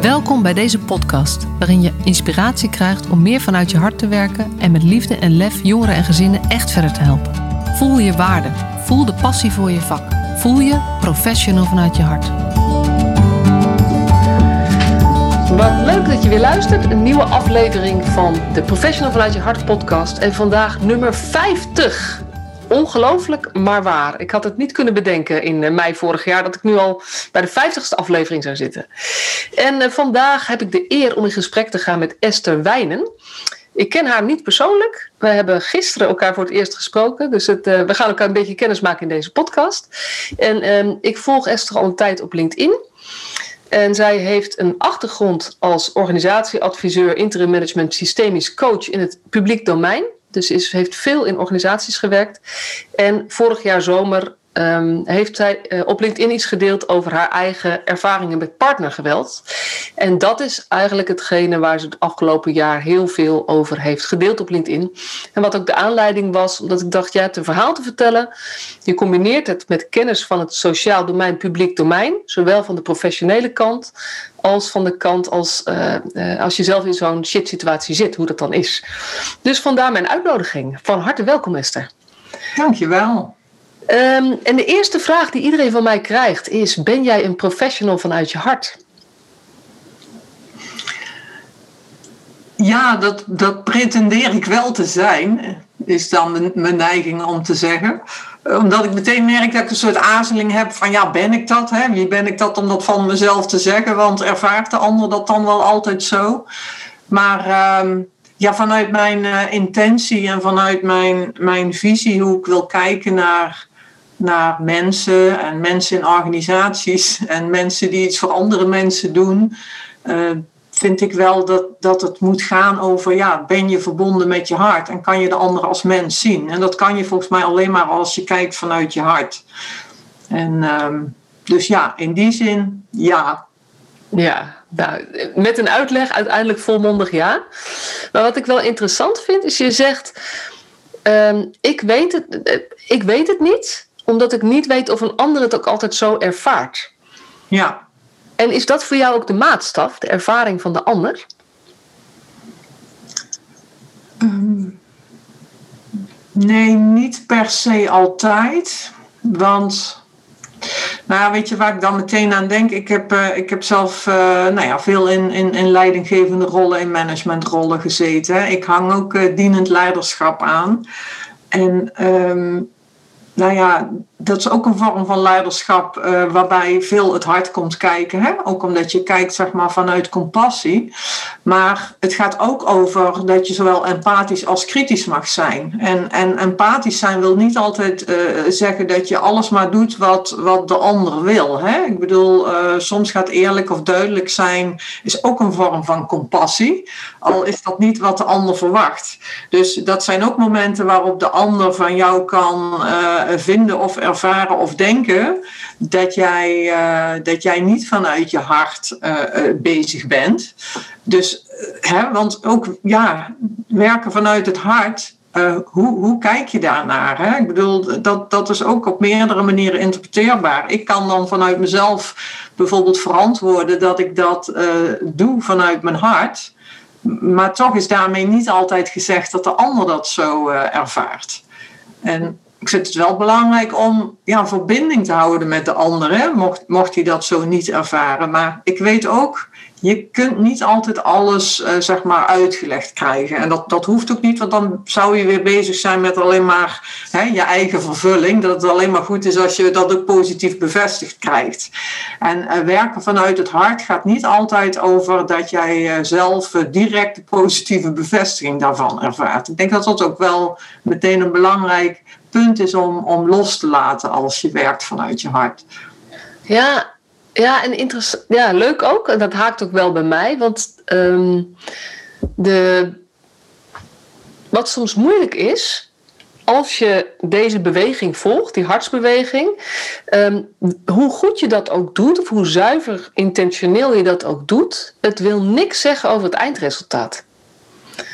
Welkom bij deze podcast, waarin je inspiratie krijgt om meer vanuit je hart te werken en met liefde en lef jongeren en gezinnen echt verder te helpen. Voel je waarde, voel de passie voor je vak, voel je professional vanuit je hart. Wat leuk dat je weer luistert. Een nieuwe aflevering van de Professional vanuit je hart podcast. En vandaag nummer 50. Ongelooflijk, maar waar. Ik had het niet kunnen bedenken in eh, mei vorig jaar dat ik nu al bij de 50ste aflevering zou zitten. En uh, vandaag heb ik de eer om in gesprek te gaan met Esther Wijnen. Ik ken haar niet persoonlijk. We hebben gisteren elkaar voor het eerst gesproken. Dus het, uh, we gaan elkaar een beetje kennis maken in deze podcast. En uh, ik volg Esther al een tijd op LinkedIn. En zij heeft een achtergrond als organisatieadviseur, interim management, systemisch coach in het publiek domein. Dus is, heeft veel in organisaties gewerkt. En vorig jaar zomer um, heeft zij uh, op LinkedIn iets gedeeld over haar eigen ervaringen met partnergeweld. En dat is eigenlijk hetgene waar ze het afgelopen jaar heel veel over heeft gedeeld op LinkedIn. En wat ook de aanleiding was, omdat ik dacht, je hebt een verhaal te vertellen. Je combineert het met kennis van het sociaal domein, publiek domein, zowel van de professionele kant als van de kant als, uh, uh, als je zelf in zo'n shit situatie zit, hoe dat dan is. Dus vandaar mijn uitnodiging. Van harte welkom Esther. Dankjewel. Um, en de eerste vraag die iedereen van mij krijgt is: Ben jij een professional vanuit je hart? Ja, dat, dat pretendeer ik wel te zijn, is dan mijn neiging om te zeggen. Omdat ik meteen merk dat ik een soort aarzeling heb van ja, ben ik dat? Hè? Wie ben ik dat om dat van mezelf te zeggen? Want ervaart de ander dat dan wel altijd zo? Maar um, ja, vanuit mijn uh, intentie en vanuit mijn, mijn visie, hoe ik wil kijken naar naar mensen en mensen in organisaties en mensen die iets voor andere mensen doen, uh, vind ik wel dat, dat het moet gaan over, ja, ben je verbonden met je hart en kan je de ander als mens zien? En dat kan je volgens mij alleen maar als je kijkt vanuit je hart. En um, dus ja, in die zin, ja. Ja, nou, met een uitleg uiteindelijk volmondig ja. Maar wat ik wel interessant vind, is je zegt, um, ik, weet het, ik weet het niet, omdat ik niet weet of een ander het ook altijd zo ervaart. Ja. En is dat voor jou ook de maatstaf, de ervaring van de ander? Um, nee, niet per se altijd. Want, nou weet je waar ik dan meteen aan denk? Ik heb, uh, ik heb zelf uh, nou ja, veel in, in, in leidinggevende rollen, in managementrollen gezeten. Ik hang ook uh, dienend leiderschap aan. En um, nou ja, dat is ook een vorm van leiderschap uh, waarbij veel het hart komt kijken. Hè? Ook omdat je kijkt zeg maar, vanuit compassie. Maar het gaat ook over dat je zowel empathisch als kritisch mag zijn. En, en empathisch zijn wil niet altijd uh, zeggen dat je alles maar doet wat, wat de ander wil. Hè? Ik bedoel, uh, soms gaat eerlijk of duidelijk zijn is ook een vorm van compassie. Al is dat niet wat de ander verwacht. Dus dat zijn ook momenten waarop de ander van jou kan vinden of ervaren of denken dat jij, uh, dat jij niet vanuit je hart uh, uh, bezig bent. Dus, hè, want ook ja, werken vanuit het hart. hoe, hoe kijk je daarnaar? Hè? Ik bedoel, dat, dat is ook op meerdere manieren interpreteerbaar. Ik kan dan vanuit mezelf bijvoorbeeld verantwoorden dat ik dat doe vanuit mijn hart. Maar toch is daarmee niet altijd gezegd dat de ander dat zo ervaart. En ik vind het wel belangrijk om ja, verbinding te houden met de ander, mocht, mocht hij dat zo niet ervaren. Maar ik weet ook, je kunt niet altijd alles uh, zeg maar uitgelegd krijgen. En dat, dat hoeft ook niet, want dan zou je weer bezig zijn met alleen maar hè, je eigen vervulling. Dat het alleen maar goed is als je dat ook positief bevestigd krijgt. En uh, werken vanuit het hart gaat niet altijd over dat jij uh, zelf direct positieve bevestiging daarvan ervaart. Ik denk dat dat ook wel meteen een belangrijk punt is om, om los te laten als je werkt vanuit je hart. Ja, ja, en interessant. Ja, leuk ook. En dat haakt ook wel bij mij. Want um, de, wat soms moeilijk is, als je deze beweging volgt, die hartsbeweging, um, hoe goed je dat ook doet, of hoe zuiver intentioneel je dat ook doet, het wil niks zeggen over het eindresultaat.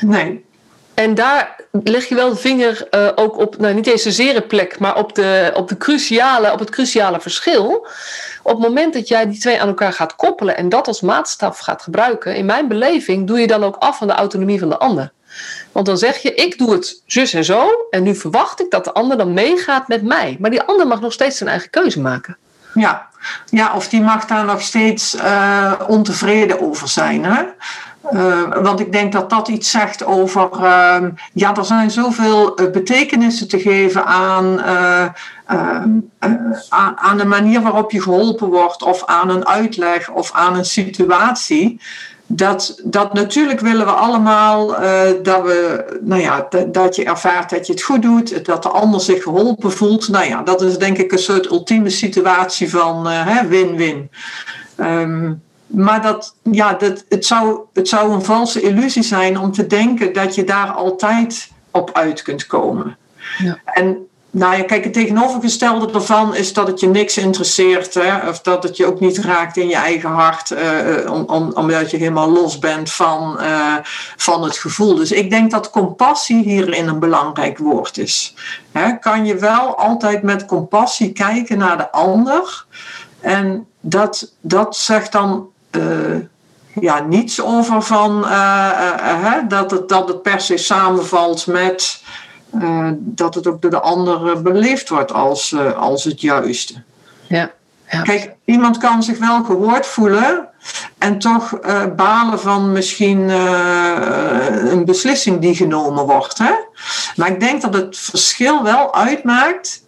Nee. En daar leg je wel de vinger uh, ook op, nou niet deze zere plek, maar op, de, op, de cruciale, op het cruciale verschil. Op het moment dat jij die twee aan elkaar gaat koppelen en dat als maatstaf gaat gebruiken, in mijn beleving doe je dan ook af van de autonomie van de ander. Want dan zeg je, ik doe het zus en zo, en nu verwacht ik dat de ander dan meegaat met mij. Maar die ander mag nog steeds zijn eigen keuze maken. Ja, ja of die mag daar nog steeds uh, ontevreden over zijn. Hè? Uh, want ik denk dat dat iets zegt over. Uh, ja, er zijn zoveel betekenissen te geven aan, uh, aan, aan, de manier waarop je geholpen wordt, of aan een uitleg, of aan een situatie dat, dat natuurlijk willen we allemaal dat, we, nou ja, dat, je ervaart dat je het goed doet, dat de ander zich geholpen voelt. Nou ja, dat is denk ik een soort ultieme situatie van win-win. Um, maar dat, ja, dat, het, zou, het zou een valse illusie zijn om te denken dat je daar altijd op uit kunt komen. Ja. En nou ja, kijk, het tegenovergestelde ervan is dat het je niks interesseert. Hè? Of dat het je ook niet raakt in je eigen hart. Uh, om, om, omdat je helemaal los bent van, uh, van het gevoel. Dus ik denk dat compassie hierin een belangrijk woord is. Hè? Kan je wel altijd met compassie kijken naar de ander. En dat, dat zegt dan. Uh, ja, niets over van dat, het, dat het per se samenvalt met dat het ook door de ander beleefd wordt als, als het juiste. Ja, ja. Kijk, iemand kan zich wel gehoord voelen en toch uh, balen van misschien een beslissing die genomen wordt. Hè? Maar ik denk dat het verschil wel uitmaakt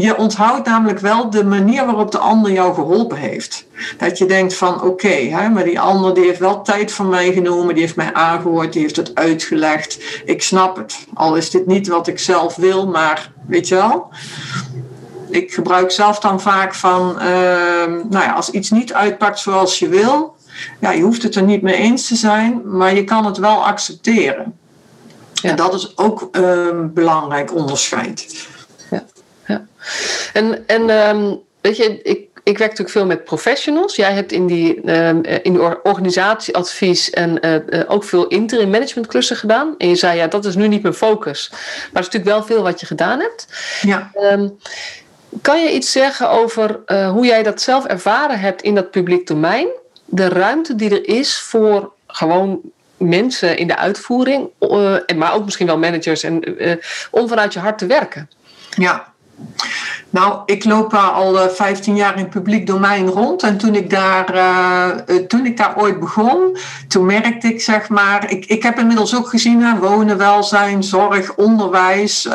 je onthoudt namelijk wel de manier waarop de ander jou geholpen heeft. Dat je denkt van oké, okay, maar die ander die heeft wel tijd van mij genomen, die heeft mij aangehoord, die heeft het uitgelegd. Ik snap het. Al is dit niet wat ik zelf wil, maar weet je wel. Ik gebruik zelf dan vaak van, uh, nou ja, als iets niet uitpakt zoals je wil, ja, je hoeft het er niet mee eens te zijn, maar je kan het wel accepteren. Ja. En dat is ook een belangrijk onderscheid. En, en um, weet je, ik, ik werk natuurlijk veel met professionals. Jij hebt in die, um, in de organisatieadvies en uh, ook veel interim management klussen gedaan. En je zei, ja, dat is nu niet mijn focus. Maar het is natuurlijk wel veel wat je gedaan hebt. Ja. Um, kan je iets zeggen over hoe jij dat zelf ervaren hebt in dat publiek domein? De ruimte die er is voor gewoon mensen in de uitvoering, uh, maar ook misschien wel managers, en, om vanuit je hart te werken. Ja, nou, ik loop al 15 eh, jaar in publiek domein rond. En toen ik daar, uh, toen ik daar ooit begon, toen merkte ik, zeg maar, ik, ik heb inmiddels ook gezien, hè, wonen, welzijn, zorg, onderwijs.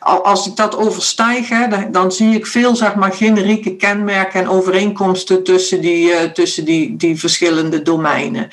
Als ik dat overstijg, hè, dan zie ik veel, zeg maar, generieke kenmerken en overeenkomsten tussen die, tussen die, die verschillende domeinen.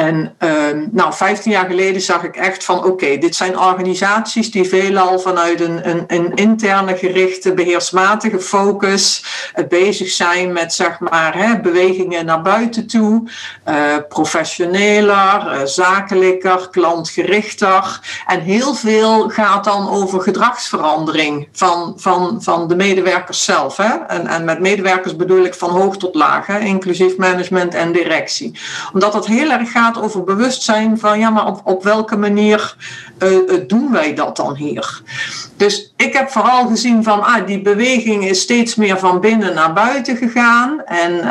En uh, nou, 15 jaar geleden zag ik echt van oké, dit zijn organisaties die veelal vanuit een, een, een interne gerichte, beheersmatige focus uh, bezig zijn met zeg maar hè, bewegingen naar buiten toe, uh, professioneler, uh, zakelijker, klantgerichter. En heel veel gaat dan over gedragsverandering van, van, van de medewerkers zelf. Hè? En, en met medewerkers bedoel ik van hoog tot laag, inclusief management en directie. Omdat het heel erg gaat over bewustzijn van ja, maar op, op welke manier uh, doen wij dat dan hier? Dus ik heb vooral gezien van ah, die beweging is steeds meer van binnen naar buiten gegaan. En uh,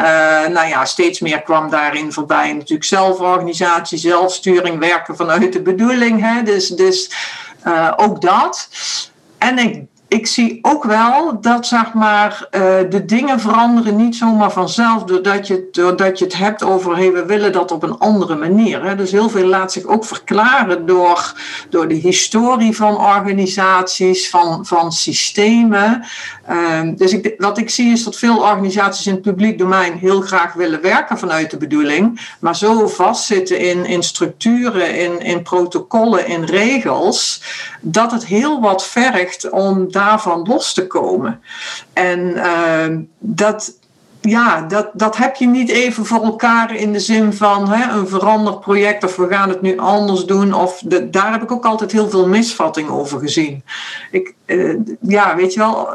nou ja, steeds meer kwam daarin voorbij natuurlijk zelforganisatie, zelfsturing, werken vanuit de bedoeling. Hè? Dus, dus ook dat. En ik ik zie ook wel dat zeg maar, uh, de dingen veranderen niet zomaar vanzelf doordat je, doordat je het hebt over hey, we willen dat op een andere manier. Hè. Dus heel veel laat zich ook verklaren door, door de historie van organisaties, van, van systemen. Uh, dus ik, wat ik zie is dat veel organisaties in het publiek domein heel graag willen werken vanuit de bedoeling, maar zo vastzitten in, in structuren, in, in protocollen, in regels, dat het heel wat vergt om daarvan los te komen. En uh, dat, ja, dat, dat heb je niet even voor elkaar in de zin van een veranderd project of we gaan het nu anders doen. Of de, daar heb ik ook altijd heel veel misvatting over gezien. Ik, uh, ja, weet je wel,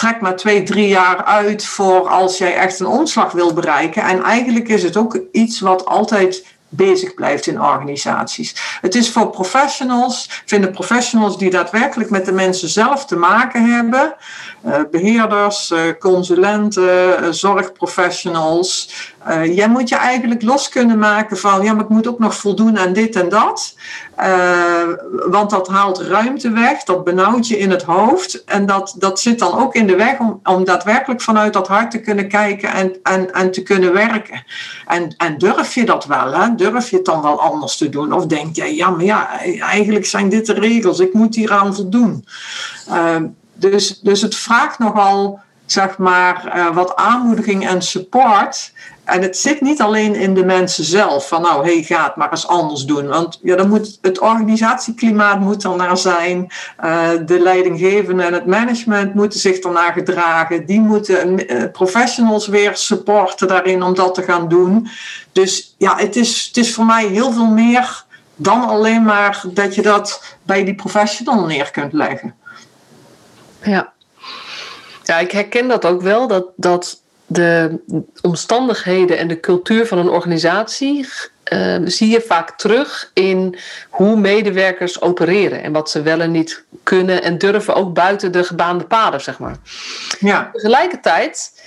trek maar twee, drie jaar uit voor als jij echt een omslag wil bereiken. En eigenlijk is het ook iets wat altijd bezig blijft in organisaties. Het is voor professionals, vinden professionals die daadwerkelijk met de mensen zelf te maken hebben, uh, beheerders, uh, consulenten, zorgprofessionals. jij moet je eigenlijk los kunnen maken van, ja, maar ik moet ook nog voldoen aan dit en dat. want dat haalt ruimte weg, dat benauwt je in het hoofd. En dat, dat zit dan ook in de weg om, om daadwerkelijk vanuit dat hart te kunnen kijken en, en, en te kunnen werken. En, en durf je dat wel, hè? durf je het dan wel anders te doen? Of denk je, ja, maar ja, eigenlijk zijn dit de regels, ik moet hier aan voldoen. Ehm, dus, dus het vraagt nogal, zeg maar, wat aanmoediging en support. En het zit niet alleen in de mensen zelf, van nou, hey, ga het maar eens anders doen. Want ja, dan moet, het organisatieklimaat moet er naar zijn, uh, de leidinggevende en het management moeten zich ernaar gedragen. Die moeten uh, professionals weer supporten daarin om dat te gaan doen. Dus ja, het is, het is voor mij heel veel meer dan alleen maar dat je dat bij die professional neer kunt leggen. Ja. Ja, ik herken dat ook wel, dat, dat de omstandigheden en de cultuur van een organisatie uh, zie je vaak terug in hoe medewerkers opereren en wat ze wel en niet kunnen en durven ook buiten de gebaande paden, zeg maar. Ja. Tegelijkertijd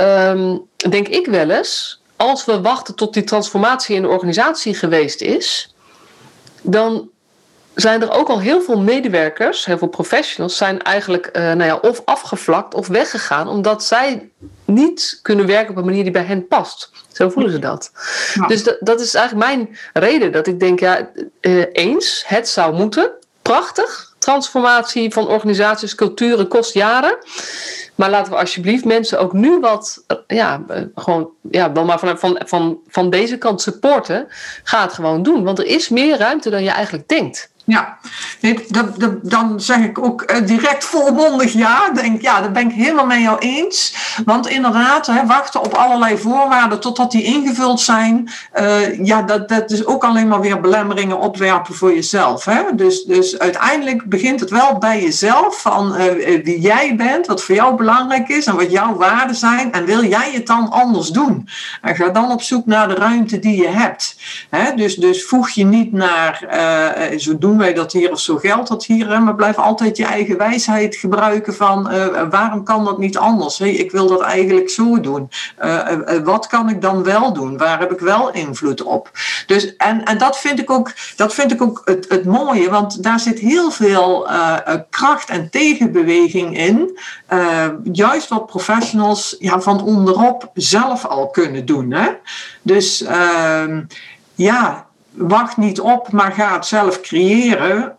um, denk ik wel eens, als we wachten tot die transformatie in de organisatie geweest is, dan zijn er ook al heel veel medewerkers, heel veel professionals, zijn eigenlijk uh, nou ja, of afgevlakt of weggegaan, omdat zij niet kunnen werken op een manier die bij hen past. Zo voelen ze dat. Dus dat, dat is eigenlijk mijn reden dat ik denk, ja, uh, eens, het zou moeten. Prachtig. Transformatie van organisaties, culturen kost jaren. Maar laten we alsjeblieft mensen ook nu wat, ja, gewoon, ja, wel maar van, van, van, van deze kant supporten. Ga het gewoon doen. Want er is meer ruimte dan je eigenlijk denkt. Ja, dan zeg ik ook eh, direct volmondig ja. Denk, ja, daar ben ik helemaal mee jou eens. Want inderdaad, hè, wachten op allerlei voorwaarden totdat die ingevuld zijn. Uh, ja, dat, dat is ook alleen maar weer belemmeringen opwerpen voor jezelf. Hè? Dus, dus uiteindelijk begint het wel bij jezelf. Van uh, wie jij bent, wat voor jou belangrijk is en wat jouw waarden zijn. En wil jij het dan anders doen? En ga dan op zoek naar de ruimte die je hebt. Hè? Dus, dus voeg je niet naar zo wij dat hier of zo geldt dat hier. Hè? Maar blijf altijd je eigen wijsheid gebruiken van uh, waarom kan dat niet anders? Hey, ik wil dat eigenlijk zo doen. Uh, uh, wat kan ik dan wel doen? Waar heb ik wel invloed op? Dus, en, en dat vind ik ook, dat vind ik ook het, het mooie, want daar zit heel veel kracht en tegenbeweging in. juist wat professionals ja, van onderop zelf al kunnen doen. Hè? Dus ehm, ja, wacht niet op, maar ga het zelf creëren.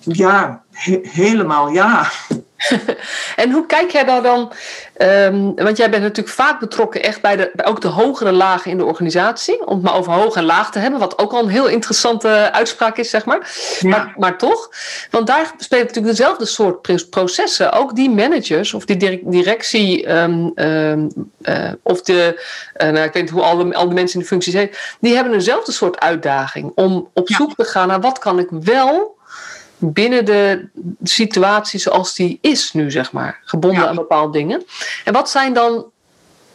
Ja, helemaal ja. en hoe kijk jij daar dan? Um, want jij bent natuurlijk vaak betrokken echt bij, de, bij ook de hogere lagen in de organisatie. Om het maar over hoog en laag te hebben. Wat ook al een heel interessante uitspraak is, zeg maar. Ja. Maar, maar, toch. Want daar spelen natuurlijk dezelfde soort processen. Ook die managers of die directie. Um, um, uh, of de. Uh, nou, ik weet niet hoe al de, al de mensen in de functies heet. Die hebben eenzelfde soort uitdaging. Om op zoek te gaan naar wat kan ik wel binnen de situatie zoals die is nu, zeg maar. Gebonden aan bepaalde dingen. En wat zijn dan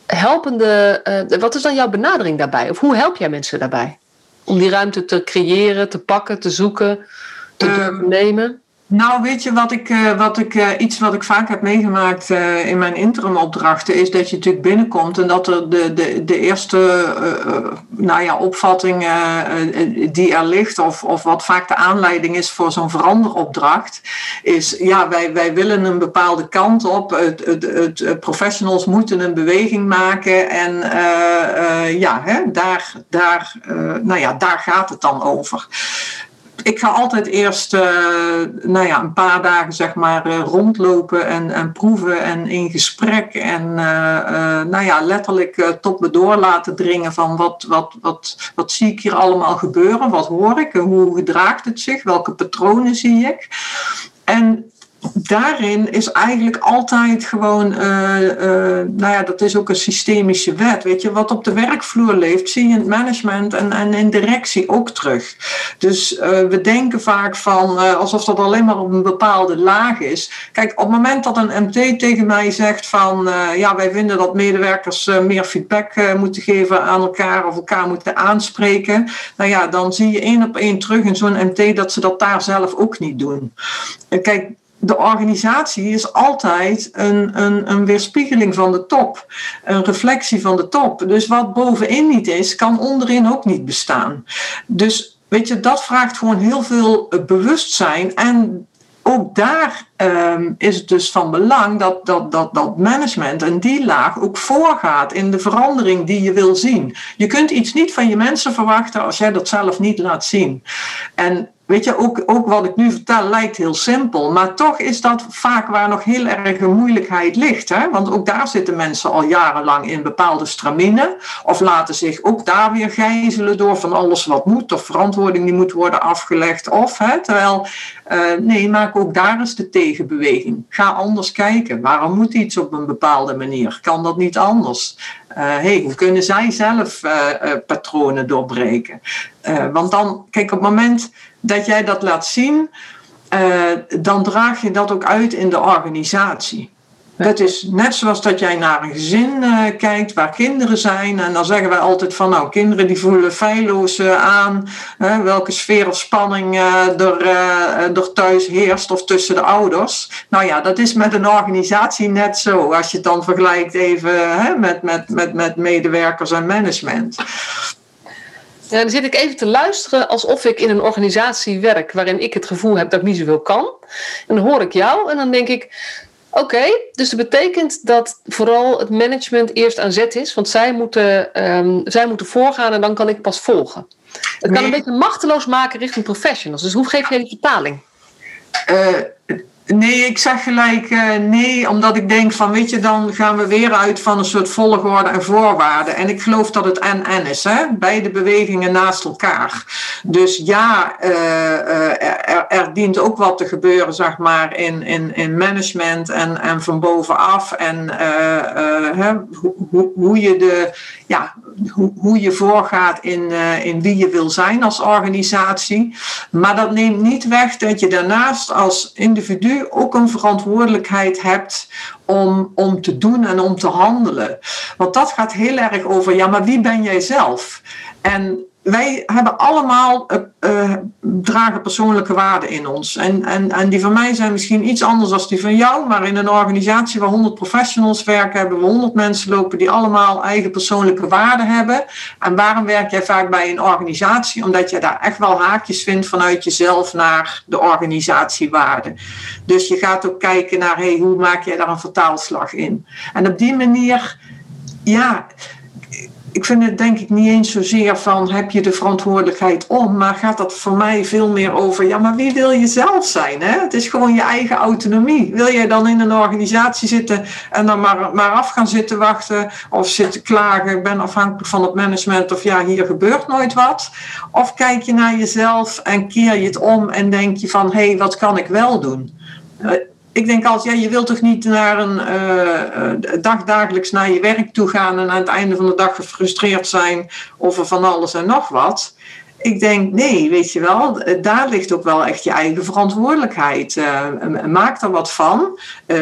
helpende, uh, wat is dan jouw benadering daarbij? Of hoe help jij mensen daarbij? Om die ruimte te creëren, te pakken, te zoeken, te um, nemen? Nou, weet je wat ik, uh, wat ik uh, iets wat ik vaak heb meegemaakt uh, in mijn interimopdrachten is dat je natuurlijk binnenkomt en dat er de, de, de eerste nou ja, opvatting die er ligt, of, of wat vaak de aanleiding is voor zo'n veranderopdracht, is ja, wij, wij willen een bepaalde kant op. Het, het, het professionals moeten een beweging maken en ja, hè, daar, daar, nou ja, daar gaat het dan over ik ga altijd eerst uh, nou ja, een paar dagen zeg maar, uh, rondlopen en, en proeven en in gesprek. En uh, nou ja, letterlijk tot me door laten dringen van wat, wat, wat, wat zie ik hier allemaal gebeuren? Wat hoor ik? Hoe gedraagt het zich? Welke patronen zie ik? En daarin is eigenlijk altijd gewoon, uh, uh, nou ja, dat is ook een systemische wet. Weet je, wat op de werkvloer leeft, zie je in het management en, en in directie ook terug. Dus uh, we denken vaak van alsof dat alleen maar op een bepaalde laag is. Kijk, op het moment dat een MT tegen mij zegt van, ja, wij vinden dat medewerkers meer feedback moeten geven aan elkaar of elkaar moeten aanspreken, nou ja, dan zie je één op één terug in zo'n MT dat ze dat daar zelf ook niet doen. Kijk, de organisatie is altijd een, een, een weerspiegeling van de top, een reflectie van de top. Dus wat bovenin niet is, kan onderin ook niet bestaan. Dus weet je, dat vraagt gewoon heel veel bewustzijn. En ook daar um, is het dus van belang dat, dat, dat, dat management en die laag ook voorgaat in de verandering die je wil zien. Je kunt iets niet van je mensen verwachten als jij dat zelf niet laat zien. En Weet je, ook, ook wat ik nu vertel lijkt heel simpel, maar toch is dat vaak waar nog heel erg een moeilijkheid ligt. Hè? Want ook daar zitten mensen al jarenlang in bepaalde straminen, of laten zich ook daar weer gijzelen door van alles wat moet, of verantwoording die moet worden afgelegd. Of, hè, terwijl, uh, nee, maak ook daar eens de tegenbeweging. Ga anders kijken. Waarom moet iets op een bepaalde manier? Kan dat niet anders? Uh, hoe kunnen zij zelf uh, patronen doorbreken? Want dan, kijk, op het moment dat jij dat laat zien, uh, dan draag je dat ook uit in de organisatie. Het is net zoals dat jij naar een gezin uh, kijkt waar kinderen zijn. En dan zeggen wij altijd van nou, kinderen die voelen feilloos aan welke sfeer of spanning er, er thuis heerst of tussen de ouders. Nou ja, dat is met een organisatie net zo. Als je het dan vergelijkt even hè, met, met, met, met medewerkers en management. Ja, dan zit ik even te luisteren alsof ik in een organisatie werk waarin ik het gevoel heb dat ik niet zoveel kan. En dan hoor ik jou en dan denk ik, Oké, dus dat betekent dat vooral het management eerst aan zet is, want zij moeten, um, zij moeten voorgaan en dan kan ik pas volgen. Het kan een beetje machteloos maken richting professionals. Dus hoe geef jij die vertaling? Uh, Nee, ik zeg gelijk uh, nee, omdat ik denk van, weet je, dan gaan we weer uit van een soort volgorde en voorwaarden. En ik geloof dat het en-en is, hè? beide bewegingen naast elkaar. Dus ja, uh, uh, er, dient ook wat te gebeuren, zeg maar, in, in, in management en, en van bovenaf. En hè, hoe, hoe je de, ja, hoe, hoe je voorgaat in, in wie je wil zijn als organisatie. Maar dat neemt niet weg dat je daarnaast als individu ook een verantwoordelijkheid hebt om, om te doen en om te handelen. Want dat gaat heel erg over, ja, maar wie ben jij zelf? En wij hebben allemaal, uh, dragen persoonlijke waarden in ons. En, en, en die van mij zijn misschien iets anders dan die van jou, maar in een organisatie waar 100 professionals werken, hebben we 100 mensen lopen die allemaal eigen persoonlijke waarden hebben. En waarom werk jij vaak bij een organisatie? Omdat je daar echt wel haakjes vindt vanuit jezelf naar de organisatiewaarden. Dus je gaat ook kijken naar, hey, hoe maak jij daar een vertaalslag in? En op die manier, ja ik vind het denk ik niet eens zozeer van heb je de verantwoordelijkheid om, maar gaat dat voor mij veel meer over, ja, maar wie wil je zelf zijn? Hè? Het is gewoon je eigen autonomie. Wil jij dan in een organisatie zitten en dan maar, maar af gaan zitten wachten of zitten klagen, ik ben afhankelijk van het management of ja, hier gebeurt nooit wat? Of kijk je naar jezelf en keer je het om en denk je van, hé, hey, wat kan ik wel doen? Eh, ik denk altijd, ja, je wilt toch niet naar een uh, dag dagelijks naar je werk toe gaan en aan het einde van de dag gefrustreerd zijn over van alles en nog wat. Ik denk, nee, weet je wel, daar ligt ook wel echt je eigen verantwoordelijkheid. Maak er wat van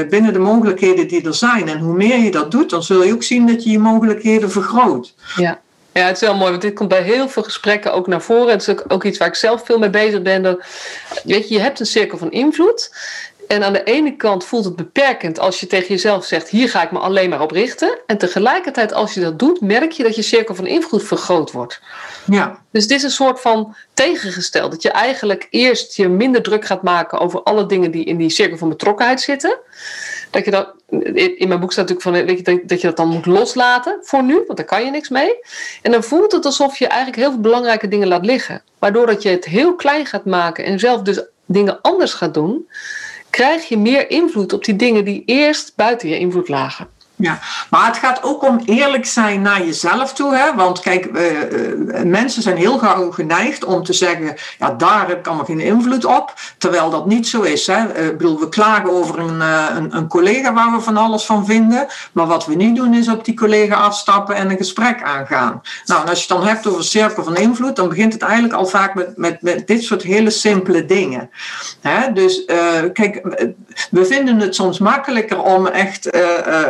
binnen de mogelijkheden die er zijn. En hoe meer je dat doet, dan zul je ook zien dat je je mogelijkheden vergroot. Ja. Ja, het is wel mooi, want dit komt bij heel veel gesprekken ook naar voren. Het is ook iets waar ik zelf veel mee bezig ben. Dat, weet je, je hebt een cirkel van invloed. En aan de ene kant voelt het beperkend als je tegen jezelf zegt: hier ga ik me alleen maar op richten. En tegelijkertijd, als je dat doet, merk je dat je cirkel van invloed vergroot wordt. Ja. Dus dit is een soort van tegengesteld. Dat je eigenlijk eerst je minder druk gaat maken over alle dingen die in die cirkel van betrokkenheid zitten. Dat je dat, in mijn boek staat natuurlijk van weet je, dat je dat dan moet loslaten voor nu, want daar kan je niks mee. En dan voelt het alsof je eigenlijk heel veel belangrijke dingen laat liggen. Waardoor dat je het heel klein gaat maken en zelf dus dingen anders gaat doen krijg je meer invloed op die dingen die eerst buiten je invloed lagen. Ja, maar het gaat ook om eerlijk zijn naar jezelf toe. Hè? Want kijk, uh, mensen zijn heel gauw geneigd om te zeggen: ja, daar heb ik allemaal geen invloed op. Terwijl dat niet zo is. Hè? Uh, bedoel, we klagen over een, een, een, collega waar we van alles van vinden. Maar wat we niet doen is op die collega afstappen en een gesprek aangaan. Nou, en als je het dan hebt over cirkel van invloed, dan begint het eigenlijk al vaak met, met, met dit soort hele simpele dingen. Hè? Dus kijk, we vinden het soms makkelijker om echt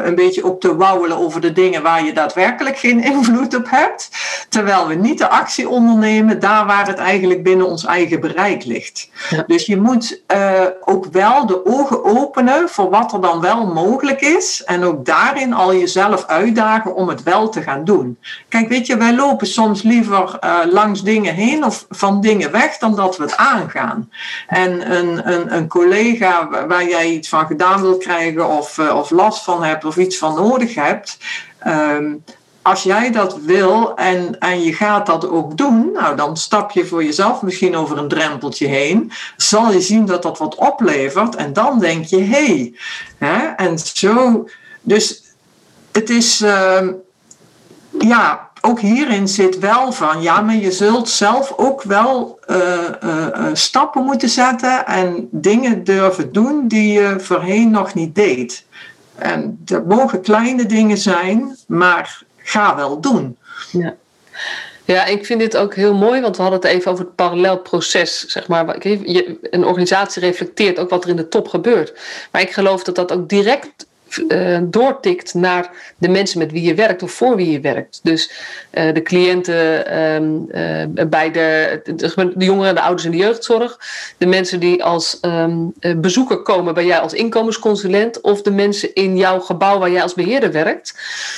een beetje op te wauwelen over de dingen waar je daadwerkelijk geen invloed op hebt. Terwijl we niet de actie ondernemen daar waar het eigenlijk binnen ons eigen bereik ligt. Dus je moet uh, ook wel de ogen openen voor wat er dan wel mogelijk is. En ook daarin al jezelf uitdagen om het wel te gaan doen. Kijk, weet je, wij lopen soms liever uh, langs dingen heen of van dingen weg dan dat we het aangaan. En een, een, een collega waar jij iets van gedaan wil krijgen of, uh, of last van hebt of iets van nodig hebt. Ehm, als jij dat wil en, en je gaat dat ook doen, nou dan stap je voor jezelf misschien over een drempeltje heen. Zal je zien dat dat wat oplevert en dan denk je, hé. Hey, en zo, dus het is, uh, ja, ook hierin zit wel van, ja, maar je zult zelf ook wel uh, uh, stappen moeten zetten en dingen durven doen die je voorheen nog niet deed. En dat mogen kleine dingen zijn, maar ga wel doen. Ja. Ja, ik vind dit ook heel mooi, want we hadden het even over het parallel proces. Zeg maar. Een organisatie reflecteert ook wat er in de top gebeurt. Maar ik geloof dat dat ook direct uh, doortikt naar de mensen met wie je werkt of voor wie je werkt. Dus uh, de cliënten um, uh, bij de, de, de, jongeren, de ouders en de jeugdzorg. De mensen die als um, bezoeker komen bij jij als inkomensconsulent. Of de mensen in jouw gebouw waar jij als beheerder werkt.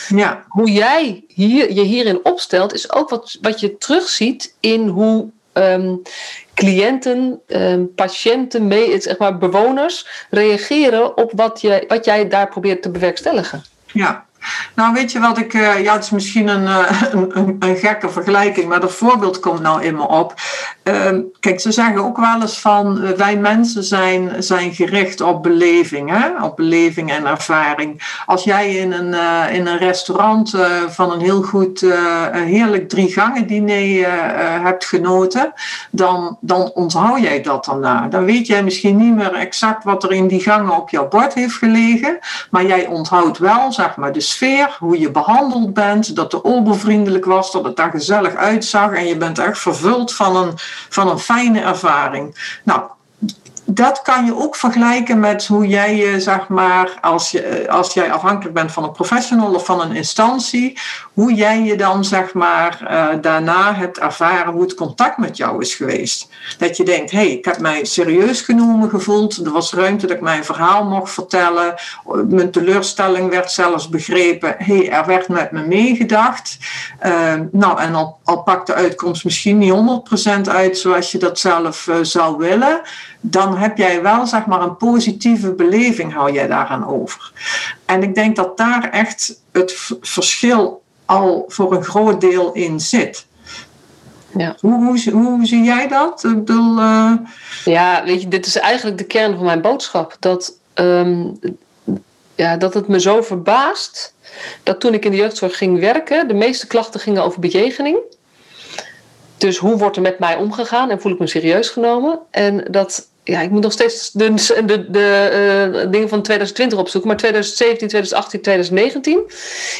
Ja. Hoe jij hier, je hierin opstelt is ook wat, wat je terugziet in hoe um, cliënten, um, patiënten, mee, zeg maar bewoners reageren op wat, je, wat jij daar probeert te bewerkstelligen. Ja, nou, weet je wat ik. Uh, ja, het is misschien een, uh, een, een, gekke vergelijking, maar dat voorbeeld komt nou in me op. Uh, kijk, ze zeggen ook wel eens van. Uh, wij mensen zijn, zijn gericht op beleving, hè? op beleving en ervaring. Als jij in een, in een restaurant van een heel goed, heerlijk drie gangen diner hebt genoten, dan, dan onthoud jij dat daarna. Dan weet jij misschien niet meer exact wat er in die gangen op jouw bord heeft gelegen, maar jij onthoudt wel, zeg maar, de sfeer, hoe je behandeld bent, dat de ober vriendelijk was, dat het daar gezellig uitzag en je bent echt vervuld van een, van een fijne ervaring. Nou, dat kan je ook vergelijken met hoe jij je, zeg maar, als, je, als jij afhankelijk bent van een professional of van een instantie, hoe jij je dan, zeg maar, uh, daarna hebt ervaren hoe het contact met jou is geweest. Dat je denkt, hé, hey, ik heb mij serieus genomen gevoeld, er was ruimte dat ik mijn verhaal mocht vertellen, mijn teleurstelling werd zelfs begrepen, hé, hey, er werd met me meegedacht. Uh, nou, en al, al pakt de uitkomst misschien niet 100% uit zoals je dat zelf zou willen, dan heb jij wel zeg maar een positieve beleving hou jij daaraan over. En ik denk dat daar echt het verschil al voor een groot deel in zit. Ja. Hoe, hoe, hoe, zie jij dat? Ik bedoel, uh... Ja, weet je, dit is eigenlijk de kern van mijn boodschap. Dat, um, ja, dat het me zo verbaast dat toen ik in de jeugdzorg ging werken, de meeste klachten gingen over bejegening. Dus hoe wordt er met mij omgegaan en voel ik me serieus genomen? En dat ja, ik moet nog steeds de, de, de uh, dingen van 2020 opzoeken. Maar 2017, 2018, 2019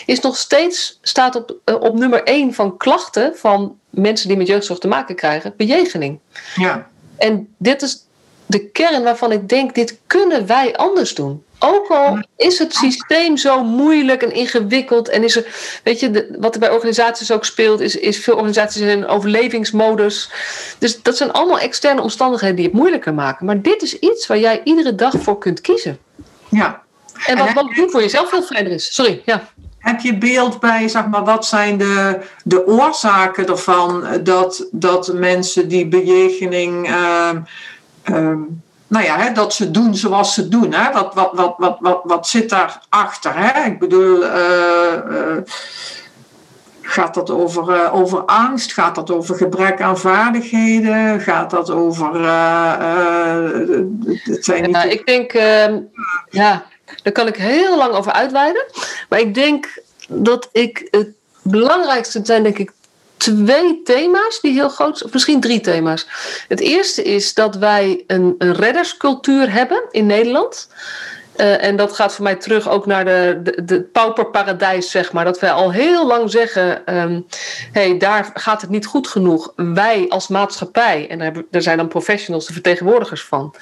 is nog steeds, staat op, uh, op nummer 1 van klachten van mensen die met jeugdzorg te maken krijgen, bejegening. Ja. En dit is de kern waarvan ik denk, dit kunnen wij anders doen. Ook al is het systeem zo moeilijk en ingewikkeld en is er, weet je, wat er bij organisaties ook speelt, is, is veel organisaties in een overlevingsmodus. Dus dat zijn allemaal externe omstandigheden die het moeilijker maken. Maar dit is iets waar jij iedere dag voor kunt kiezen. Ja. En wat, wat doen voor jezelf veel fijner is. Sorry, ja. Heb je beeld bij, zeg maar, wat zijn de, de oorzaken ervan dat, dat mensen die bejegening. Uh, nou ja, hè, dat ze doen zoals ze doen. Hè? Wat, wat, wat, wat, wat, wat zit daarachter? Hè? Ik bedoel, uh, uh, gaat dat over, uh, over angst? Gaat dat over gebrek aan vaardigheden? Gaat dat over. het zijn ja, ik denk, ehm, ja, Daar kan ik heel lang over uitweiden. Maar ik denk dat ik het belangrijkste zijn, denk ik, twee thema's die heel groot zijn, of misschien drie thema's. Het eerste is dat wij een, een redderscultuur hebben in Nederland. Uh, en dat gaat voor mij terug ook naar de, de, pauperparadijs, zeg maar. Dat wij al heel lang zeggen: um, hey, daar gaat het niet goed genoeg. Wij als maatschappij, en daar, zijn dan professionals de vertegenwoordigers van,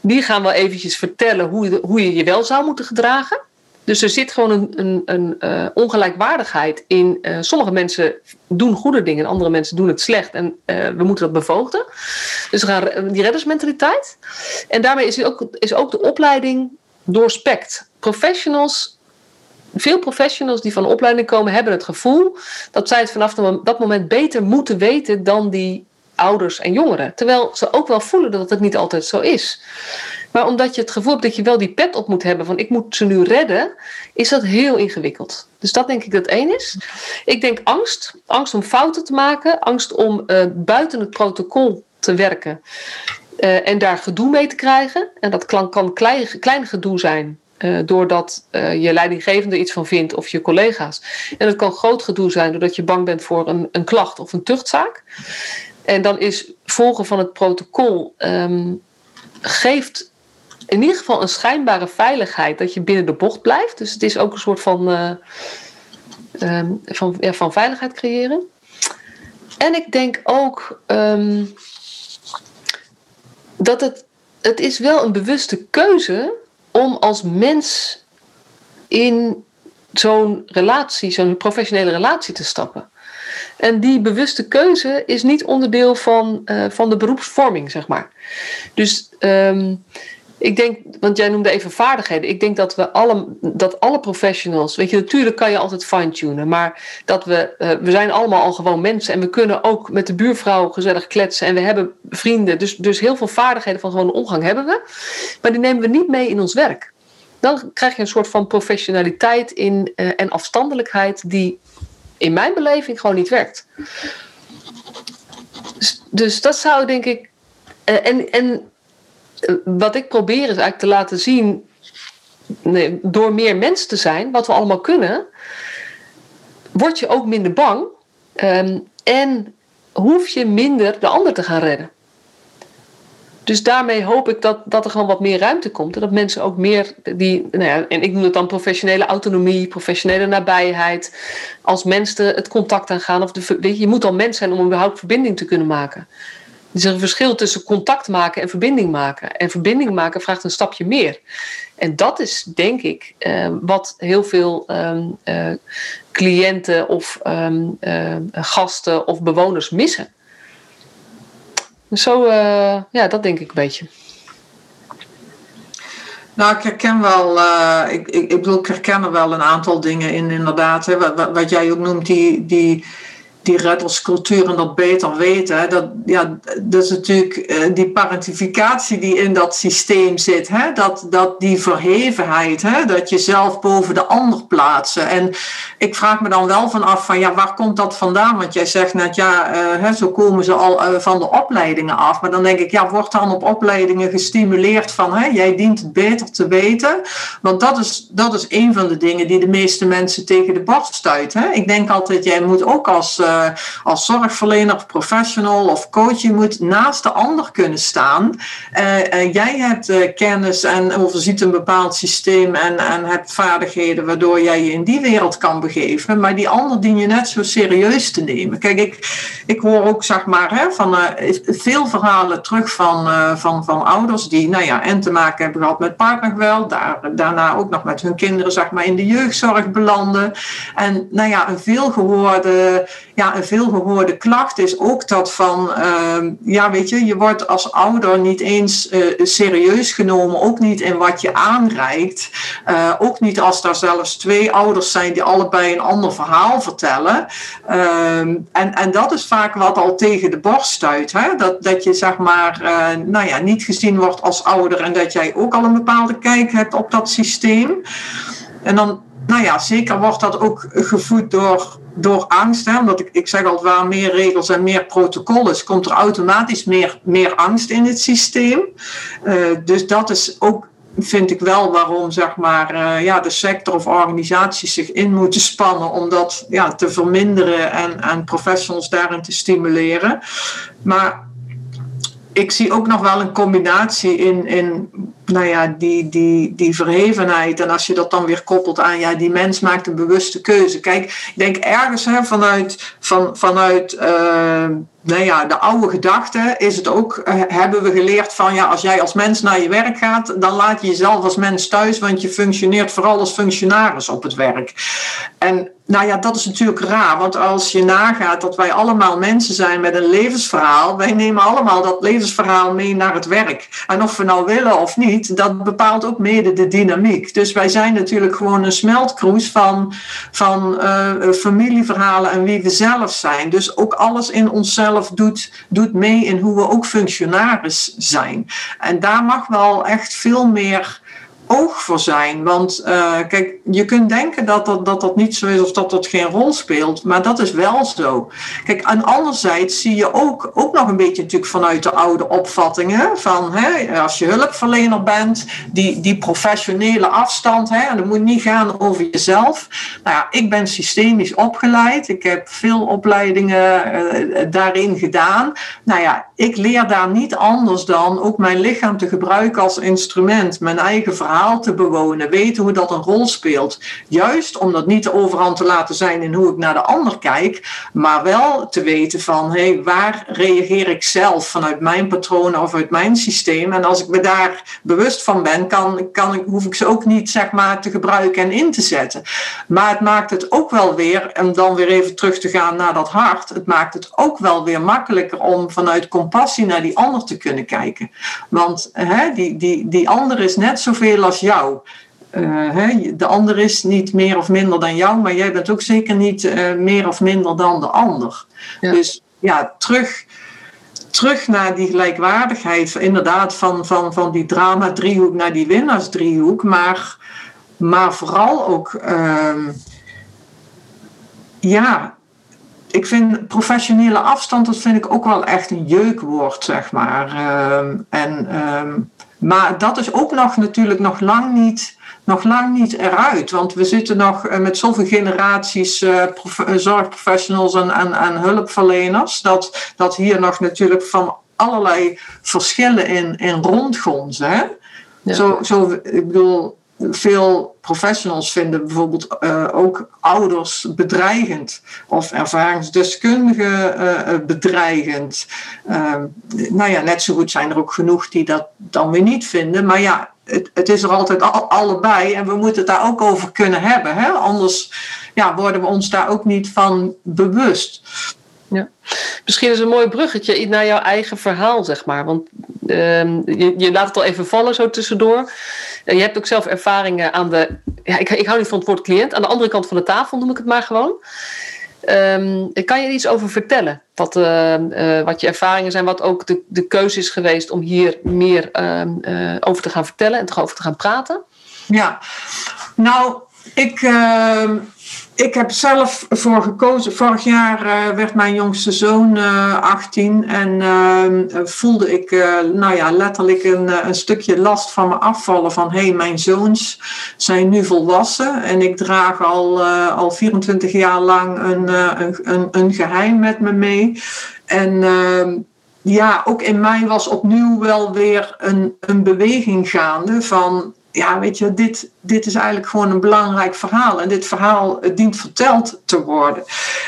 die gaan wel eventjes vertellen hoe hoe je je wel zou moeten gedragen. Dus er zit gewoon een, een, een uh, ongelijkwaardigheid in. Uh, sommige mensen doen goede dingen en andere mensen doen het slecht. En uh, we moeten dat bevoogden. Dus we die reddersmentaliteit. En daarmee is ook, is ook de opleiding doorspekt. Professionals, veel professionals die van de opleiding komen, hebben het gevoel dat zij het vanaf dat moment beter moeten weten dan die ouders en jongeren. Terwijl ze ook wel voelen dat het niet altijd zo is. Maar omdat je het gevoel hebt dat je wel die pet op moet hebben van ik moet ze nu redden, is dat heel ingewikkeld. Dus dat denk ik dat één is. Ik denk angst. Angst om fouten te maken. Angst om uh, buiten het protocol te werken. Uh, en daar gedoe mee te krijgen. En dat kan, klein, gedoe zijn. Uh, doordat je leidinggevende iets van vindt of je collega's. En het kan groot gedoe zijn doordat je bang bent voor een, een klacht of een tuchtzaak. En dan is volgen van het protocol um, geeft in ieder geval een schijnbare veiligheid dat je binnen de bocht blijft. Dus het is ook een soort van, uh, um, van, van veiligheid creëren. En ik denk ook um, dat het, het is wel een bewuste keuze om als mens in zo'n relatie, zo'n professionele relatie te stappen. En die bewuste keuze is niet onderdeel van, uh, van de beroepsvorming, zeg maar. Dus um, ik denk, want jij noemde even vaardigheden. Ik denk dat we alle, dat alle professionals, weet je, natuurlijk kan je altijd fine-tunen, maar dat we, uh, we zijn allemaal al gewoon mensen en we kunnen ook met de buurvrouw gezellig kletsen en we hebben vrienden. Dus, dus heel veel vaardigheden van gewoon omgang hebben we, maar die nemen we niet mee in ons werk. Dan krijg je een soort van professionaliteit in, uh, en afstandelijkheid die in mijn beleving gewoon niet werkt. Dus, dus dat zou denk ik. Uh, en, en wat ik probeer is eigenlijk te laten zien, nee, door meer mens te zijn, wat we allemaal kunnen, word je ook minder bang um, en hoef je minder de ander te gaan redden. Dus daarmee hoop ik dat, dat er gewoon wat meer ruimte komt. En dat mensen ook meer die, nou ja, en ik noem het dan professionele autonomie, professionele nabijheid. Als mensen het contact aangaan. Of de, je moet al mens zijn om überhaupt verbinding te kunnen maken. Er is een verschil tussen contact maken en verbinding maken. En verbinding maken vraagt een stapje meer. En dat is denk ik uh, wat heel veel um, uh, cliënten of um, uh, gasten of bewoners missen. Zo, ja, dat denk ik een beetje. Nou, ik herken wel, ik, ik, ik bedoel, ik herken er wel een aantal dingen in, inderdaad. Hè, wat, wat jij ook noemt, die, die, die redderscultuur en dat beter weten. Dat, ja, dat is natuurlijk uh, die parentificatie die in dat systeem zit. Hè? Dat, dat die verhevenheid, hè? dat je zelf boven de ander plaatsen. En ik vraag me dan wel van af van ja, waar komt dat vandaan? Want jij zegt net ja, uh, hè, zo komen ze al uh, van de opleidingen af. Maar dan denk ik, ja, wordt dan op opleidingen gestimuleerd van hè, jij dient het beter te weten? Want dat is, dat is een van de dingen die de meeste mensen tegen de borst stuiten. Hè? Ik denk altijd, jij moet ook als uh, als zorgverlener of professional of coach, je moet naast de ander kunnen staan. Uh, jij hebt kennis en overziet een bepaald systeem en, en hebt vaardigheden waardoor jij je in die wereld kan begeven, maar die ander dien je net zo serieus te nemen. Kijk, ik, ik hoor ook zeg maar hè, van veel verhalen terug van, van, van ouders die nou ja, en te maken hebben gehad met partnergeweld, daar, daarna ook nog met hun kinderen zeg maar, in de jeugdzorg belanden. En nou ja, een veelgehoorde ja, een veelgehoorde klacht is ook dat van, uh, ja weet je, je wordt als ouder niet eens uh, serieus genomen, ook niet in wat je aanreikt. Uh, ook niet als daar zelfs twee ouders zijn die allebei een ander verhaal vertellen. Ehm, en, en dat is vaak wat al tegen de borst stuit. Hè? Dat, dat je zeg maar, eh, nou ja, niet gezien wordt als ouder en dat jij ook al een bepaalde kijk hebt op dat systeem. En dan nou ja, zeker wordt dat ook gevoed door, door angst. Hè? Omdat ik, ik zeg altijd, waar meer regels en meer protocol is, komt er automatisch meer, meer angst in het systeem. Uh, dus dat is ook vind ik wel waarom zeg maar, uh, ja, de sector of organisaties zich in moeten spannen om dat ja, te verminderen en, en professionals daarin te stimuleren. Maar ik zie ook nog wel een combinatie in, in nou ja, die, die, die verhevenheid. En als je dat dan weer koppelt aan, ja, die mens maakt een bewuste keuze. Kijk, ik denk ergens vanuit, van, vanuit uh, nou ja, de oude gedachte is het ook, uh, hebben we geleerd van, ja, als jij als mens naar je werk gaat, dan laat je jezelf als mens thuis, want je functioneert vooral als functionaris op het werk. En nou ja, dat is natuurlijk raar, want als je nagaat dat wij allemaal mensen zijn met een levensverhaal, wij nemen allemaal dat levensverhaal mee naar het werk. En of we nou willen of niet, dat bepaalt ook mede de dynamiek. Dus wij zijn natuurlijk gewoon een smeltkroes van, van uh, familieverhalen en wie we zelf zijn. Dus ook alles in onszelf doet, doet mee in hoe we ook functionaris zijn. En daar mag wel echt veel meer oog voor zijn. Want uh, kijk, je kunt denken dat dat, dat dat niet zo is of dat dat geen rol speelt, maar dat is wel zo. Kijk, en anderzijds zie je ook, ook nog een beetje natuurlijk vanuit de oude opvattingen van hè, als je hulpverlener bent, die, die professionele afstand, hè, en dat moet niet gaan over jezelf. Nou ja, ik ben systemisch opgeleid, ik heb veel opleidingen uh, daarin gedaan. Nou ja, ik leer daar niet anders dan ook mijn lichaam te gebruiken als instrument, mijn eigen verhaal te bewonen, weten hoe dat een rol speelt. Juist om dat niet de overhand te laten zijn in hoe ik naar de ander kijk, maar wel te weten van hé, waar reageer ik zelf vanuit mijn patronen of uit mijn systeem. En als ik me daar bewust van ben, kan, kan ik, hoef ik ze ook niet zeg maar, te gebruiken en in te zetten. Maar het maakt het ook wel weer, en dan weer even terug te gaan naar dat hart, het maakt het ook wel weer makkelijker om vanuit compassie naar die ander te kunnen kijken. Want hè, die, die, die ander is net zoveel als jou. Uh, hè, de ander is niet meer of minder dan jou, maar jij bent ook zeker niet uh, meer of minder dan de ander. Ja. Dus ja, terug, terug naar die gelijkwaardigheid, inderdaad, van, van, van die drama-driehoek naar die winnaars-driehoek, maar, maar vooral ook, uh, ja, ik vind professionele afstand, dat vind ik ook wel echt een jeukwoord, zeg maar. Ehm, en um, maar dat is ook nog natuurlijk nog lang niet, nog lang niet eruit. Want we zitten nog eh, met zoveel generaties uh, zorgprofessionals en, en, en, hulpverleners. Dat, dat hier nog natuurlijk van allerlei verschillen in, in rondgonzen. Hè? Ja. Zo, zo, ik bedoel, veel professionals vinden bijvoorbeeld uh, ook ouders bedreigend of ervaringsdeskundigen uh, bedreigend. Uh, nou ja, net zo goed zijn er ook genoeg die dat dan weer niet vinden. Maar ja, het, het is er altijd al, allebei en we moeten het daar ook over kunnen hebben. Hè? Anders ja, worden we ons daar ook niet van bewust. Ja. Misschien is een mooi bruggetje naar jouw eigen verhaal, zeg maar. Want uh, je, je, laat het al even vallen zo tussendoor. Je hebt ook zelf ervaringen aan de. Ja, ik, ik hou niet van het woord cliënt. Aan de andere kant van de tafel noem ik het maar gewoon. Um, kan je er iets over vertellen? Wat, uh, uh, wat je ervaringen zijn, wat ook de, de keuze is geweest om hier meer uh, over te gaan vertellen en over te gaan praten? Ja, nou, ik ehm, ik heb zelf voor gekozen. Vorig jaar uh, werd mijn jongste zoon uh, 18 en uh, voelde ik uh, nou ja, letterlijk een, een, stukje last van me afvallen. Van hé, hey, mijn zoons zijn nu volwassen en ik draag al, al 24 jaar lang een, een, een, geheim met me mee. En ehm, ja, ook in mij was opnieuw wel weer een, een beweging gaande van ja, weet je, dit, dit is eigenlijk gewoon een belangrijk verhaal. En dit verhaal dient verteld te worden.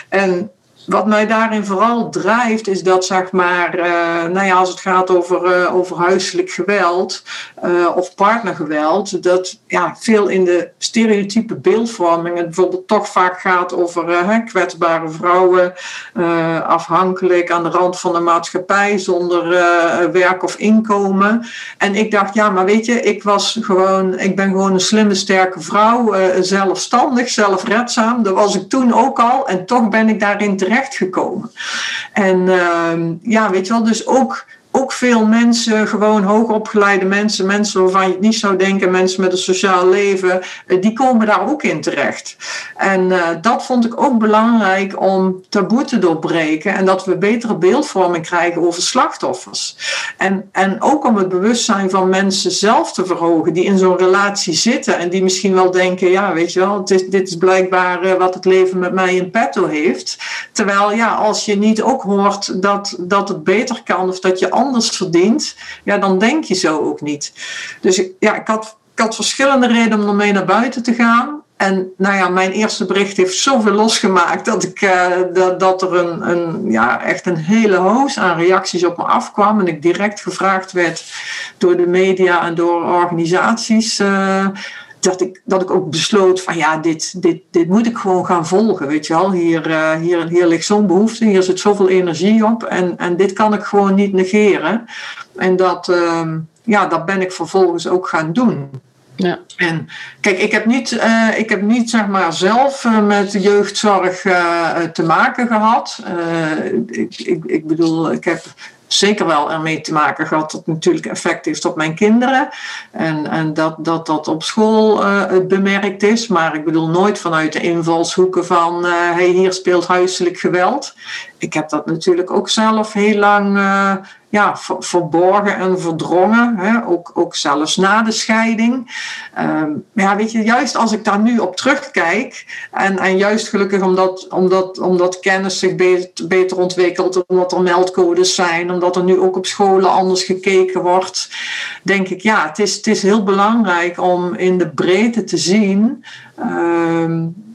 En wat mij daarin vooral drijft, is dat zeg maar, uh, nou ja, als het gaat over, uh, over huiselijk geweld uh, of partnergeweld, dat ja, veel in de stereotype beeldvorming bijvoorbeeld toch vaak gaat over kwetsbare vrouwen, afhankelijk aan de rand van de maatschappij, zonder werk of inkomen. En ik dacht, ja, maar weet je, ik was gewoon, ik ben gewoon een slimme, sterke vrouw, zelfstandig, zelfredzaam. Dat was ik toen ook al en toch ben ik daarin terecht gekomen. En uh, ja, weet je wel, dus ook ook veel mensen, gewoon hoogopgeleide mensen, mensen waarvan je het niet zou denken, mensen met een sociaal leven, eh, die komen daar ook in terecht. En uh, dat vond ik ook belangrijk om taboe te doorbreken en dat we betere beeldvorming krijgen over slachtoffers. En, en ook om het bewustzijn van mensen zelf te verhogen die in zo'n relatie zitten en die misschien wel denken, ja, weet je wel, is, dit is blijkbaar uh, wat het leven met mij in petto heeft. Terwijl, ja, als je niet ook hoort dat, dat het beter kan of dat je anders verdient, ja, dan denk je zo ook niet. Dus ja, ik had, ik had verschillende redenen om ermee naar buiten te gaan. En nou ja, mijn eerste bericht heeft zoveel losgemaakt dat, ik, uh, dat, dat er een, een, ja, echt een hele hoos aan reacties op me afkwam. En ik direct gevraagd werd door de media en door organisaties. Uh, dat ik, dat ik ook besloot van ja, dit, dit, dit moet ik gewoon gaan volgen. Weet je wel, hier, uh, hier, hier ligt zo'n behoefte, hier zit zoveel energie op en, en dit kan ik gewoon niet negeren. En dat, uh, ja, dat ben ik vervolgens ook gaan doen. Ja. En kijk, ik heb niet, uh, ik heb niet zeg maar zelf uh, met jeugdzorg uh, te maken gehad. ik, ik, ik bedoel, ik heb zeker wel ermee te maken gehad dat het natuurlijk effect heeft op mijn kinderen. En, en dat, dat dat op school uh, bemerkt is. Maar ik bedoel nooit vanuit de invalshoeken van uh, hey, hier speelt huiselijk geweld. Ik heb dat natuurlijk ook zelf heel lang uh, ja, verborgen en verdrongen. Hè? Ook, ook zelfs na de scheiding. Um, ja, weet je, juist als ik daar nu op terugkijk. En, en juist gelukkig omdat, omdat, omdat kennis zich beter, ontwikkelt. Omdat er meldcodes zijn. Omdat er nu ook op scholen anders gekeken wordt. Denk ik, ja, het is, het is heel belangrijk om in de breedte te zien. Um,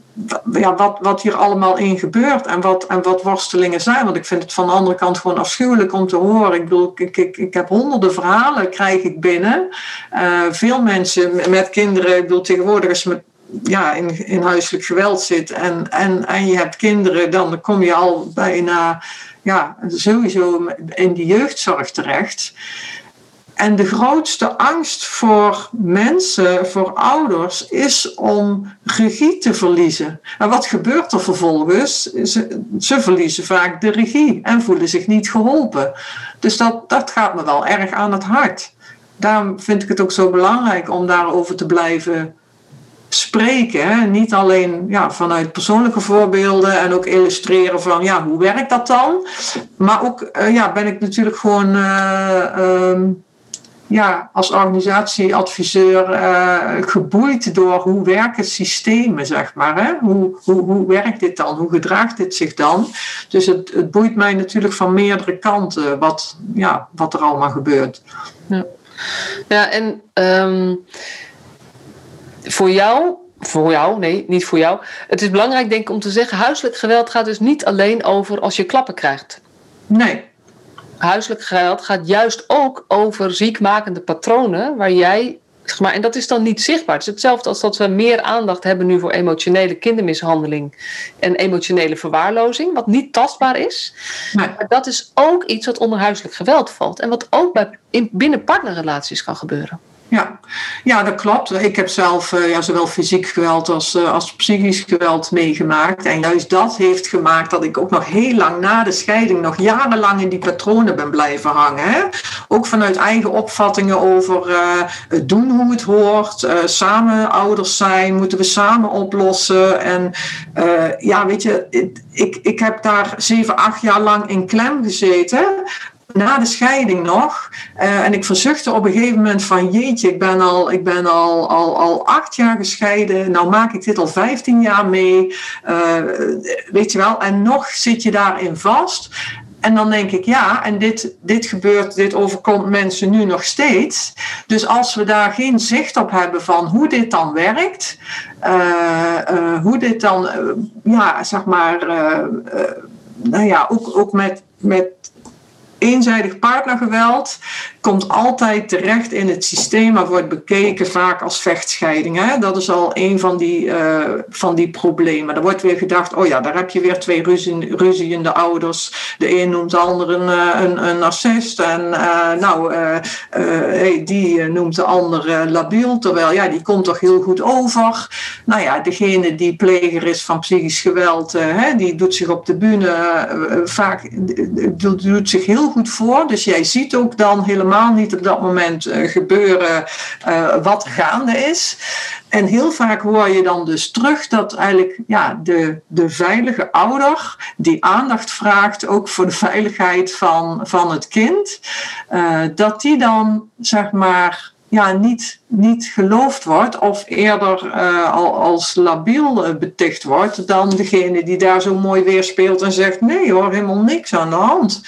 ja, wat, wat hier allemaal in gebeurt en wat, en wat worstelingen zijn. Want ik vind het van de andere kant gewoon afschuwelijk om te horen. Ik bedoel, ik, ik, ik heb honderden verhalen krijg ik binnen. Uh, veel mensen met kinderen, ik bedoel tegenwoordig als je ja, in, in huiselijk geweld zit en, en, en je hebt kinderen, dan kom je al bijna ja, sowieso in die jeugdzorg terecht. En de grootste angst voor mensen, voor ouders, is om regie te verliezen. En wat gebeurt er vervolgens? Ze, ze verliezen vaak de regie en voelen zich niet geholpen. Dus dat, dat gaat me wel erg aan het hart. Daarom vind ik het ook zo belangrijk om daarover te blijven spreken. Hè? Niet alleen ja, vanuit persoonlijke voorbeelden en ook illustreren van ja, hoe werkt dat dan? Maar ook uh, ja, ben ik natuurlijk gewoon. Uh, um, ja, als organisatieadviseur uh, geboeid door hoe werken systemen, zeg maar. Hè? Hoe, hoe, hoe werkt dit dan? Hoe gedraagt dit zich dan? Dus het, het boeit mij natuurlijk van meerdere kanten wat, ja, wat er allemaal gebeurt. Ja, ja en um, voor jou voor jou, nee, niet voor jou. Het is belangrijk, denk ik, om te zeggen: huiselijk geweld gaat dus niet alleen over als je klappen krijgt. Nee huiselijk geweld gaat juist ook over ziekmakende patronen waar jij. Zeg maar, en dat is dan niet zichtbaar. Het is hetzelfde als dat we meer aandacht hebben nu voor emotionele kindermishandeling en emotionele verwaarlozing, wat niet tastbaar is. Maar dat is ook iets wat onder huiselijk geweld valt en wat ook bij, in, binnen partnerrelaties kan gebeuren. Ja. ja, dat klopt. Ik heb zelf uh, ja, zowel fysiek geweld als, uh, als psychisch geweld meegemaakt. En juist dat heeft gemaakt dat ik ook nog heel lang na de scheiding, nog jarenlang in die patronen ben blijven hangen. Hè? Ook vanuit eigen opvattingen over uh, het doen hoe het hoort, samen ouders zijn, moeten we samen oplossen. En ja, weet je, ik, ik heb daar zeven, acht jaar lang in klem gezeten na de scheiding nog. Uh, en ik verzuchtte op een gegeven moment van jeetje, ik ben al, ik ben al, al, al acht jaar gescheiden. Nou maak ik dit al vijftien jaar mee. Uh, weet je wel, en nog zit je daarin vast. En dan denk ik, ja, en dit, dit gebeurt, dit overkomt mensen nu nog steeds. Dus als we daar geen zicht op hebben van hoe dit dan werkt, uh, hoe dit dan, ja, zeg maar, nou ja, ook, ook met, met eenzijdig partnergeweld komt altijd terecht in het systeem, maar wordt bekeken vaak als vechtscheiding. Hè? Dat is al een van die, uh, van die problemen. Er wordt weer gedacht, oh ja, daar heb je weer twee ruzie, ruziende ouders. De een noemt de ander een, uh, een, een narcist en uh, nou, hey, die noemt de ander labiel, terwijl ja, die komt toch heel goed over. Nou ja, degene die pleger is van psychisch geweld, hè, die doet zich op de bühne vaak, doet zich heel goed voor. Dus jij ziet ook dan helemaal niet op dat moment uh, gebeuren uh, wat gaande is. En heel vaak hoor je dan dus terug dat eigenlijk ja, de, de veilige ouder die aandacht vraagt, ook voor de veiligheid van, van het kind, uh, dat die dan zeg maar ja, niet, niet geloofd wordt of eerder al als labiel beticht wordt dan degene die daar zo mooi weerspeelt en zegt nee hoor, helemaal niks aan de hand.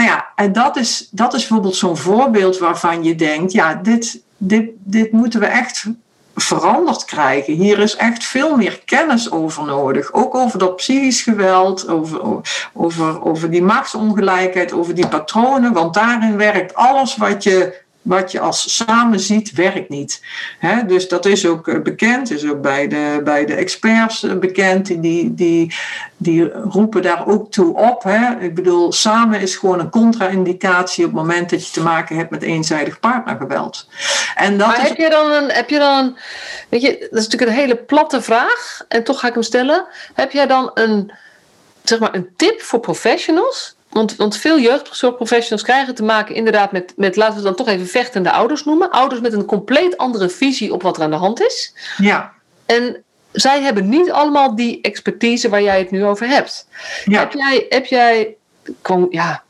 Nou ja, en dat is, dat is bijvoorbeeld zo'n voorbeeld waarvan je denkt, ja, dit, dit, dit moeten we echt veranderd krijgen. Hier is echt veel meer kennis over nodig. Ook over dat psychisch geweld, over, over, over die machtsongelijkheid, over die patronen. Want daarin werkt alles wat je wat je als samen ziet, werkt niet. He, dus dat is ook eh, bekend, is ook bij de, bij de experts eh, bekend. Die, die, die roepen daar ook toe op. He. Ik bedoel, samen is gewoon een contra-indicatie op het moment dat je te maken hebt met eenzijdig partnergeweld. En dat maar heb, je dan een, heb je dan een, weet je, dat is natuurlijk een hele platte vraag, en toch ga ik hem stellen. Heb jij dan een, zeg maar, een tip voor professionals want, want veel jeugdzorgprofessionals krijgen te maken inderdaad met, met, laten we het dan toch even vechtende ouders noemen. Ouders met een compleet andere visie op wat er aan de hand is. Ja. En zij hebben niet allemaal die expertise waar jij het nu over hebt. Ja. Heb jij, heb jij ja,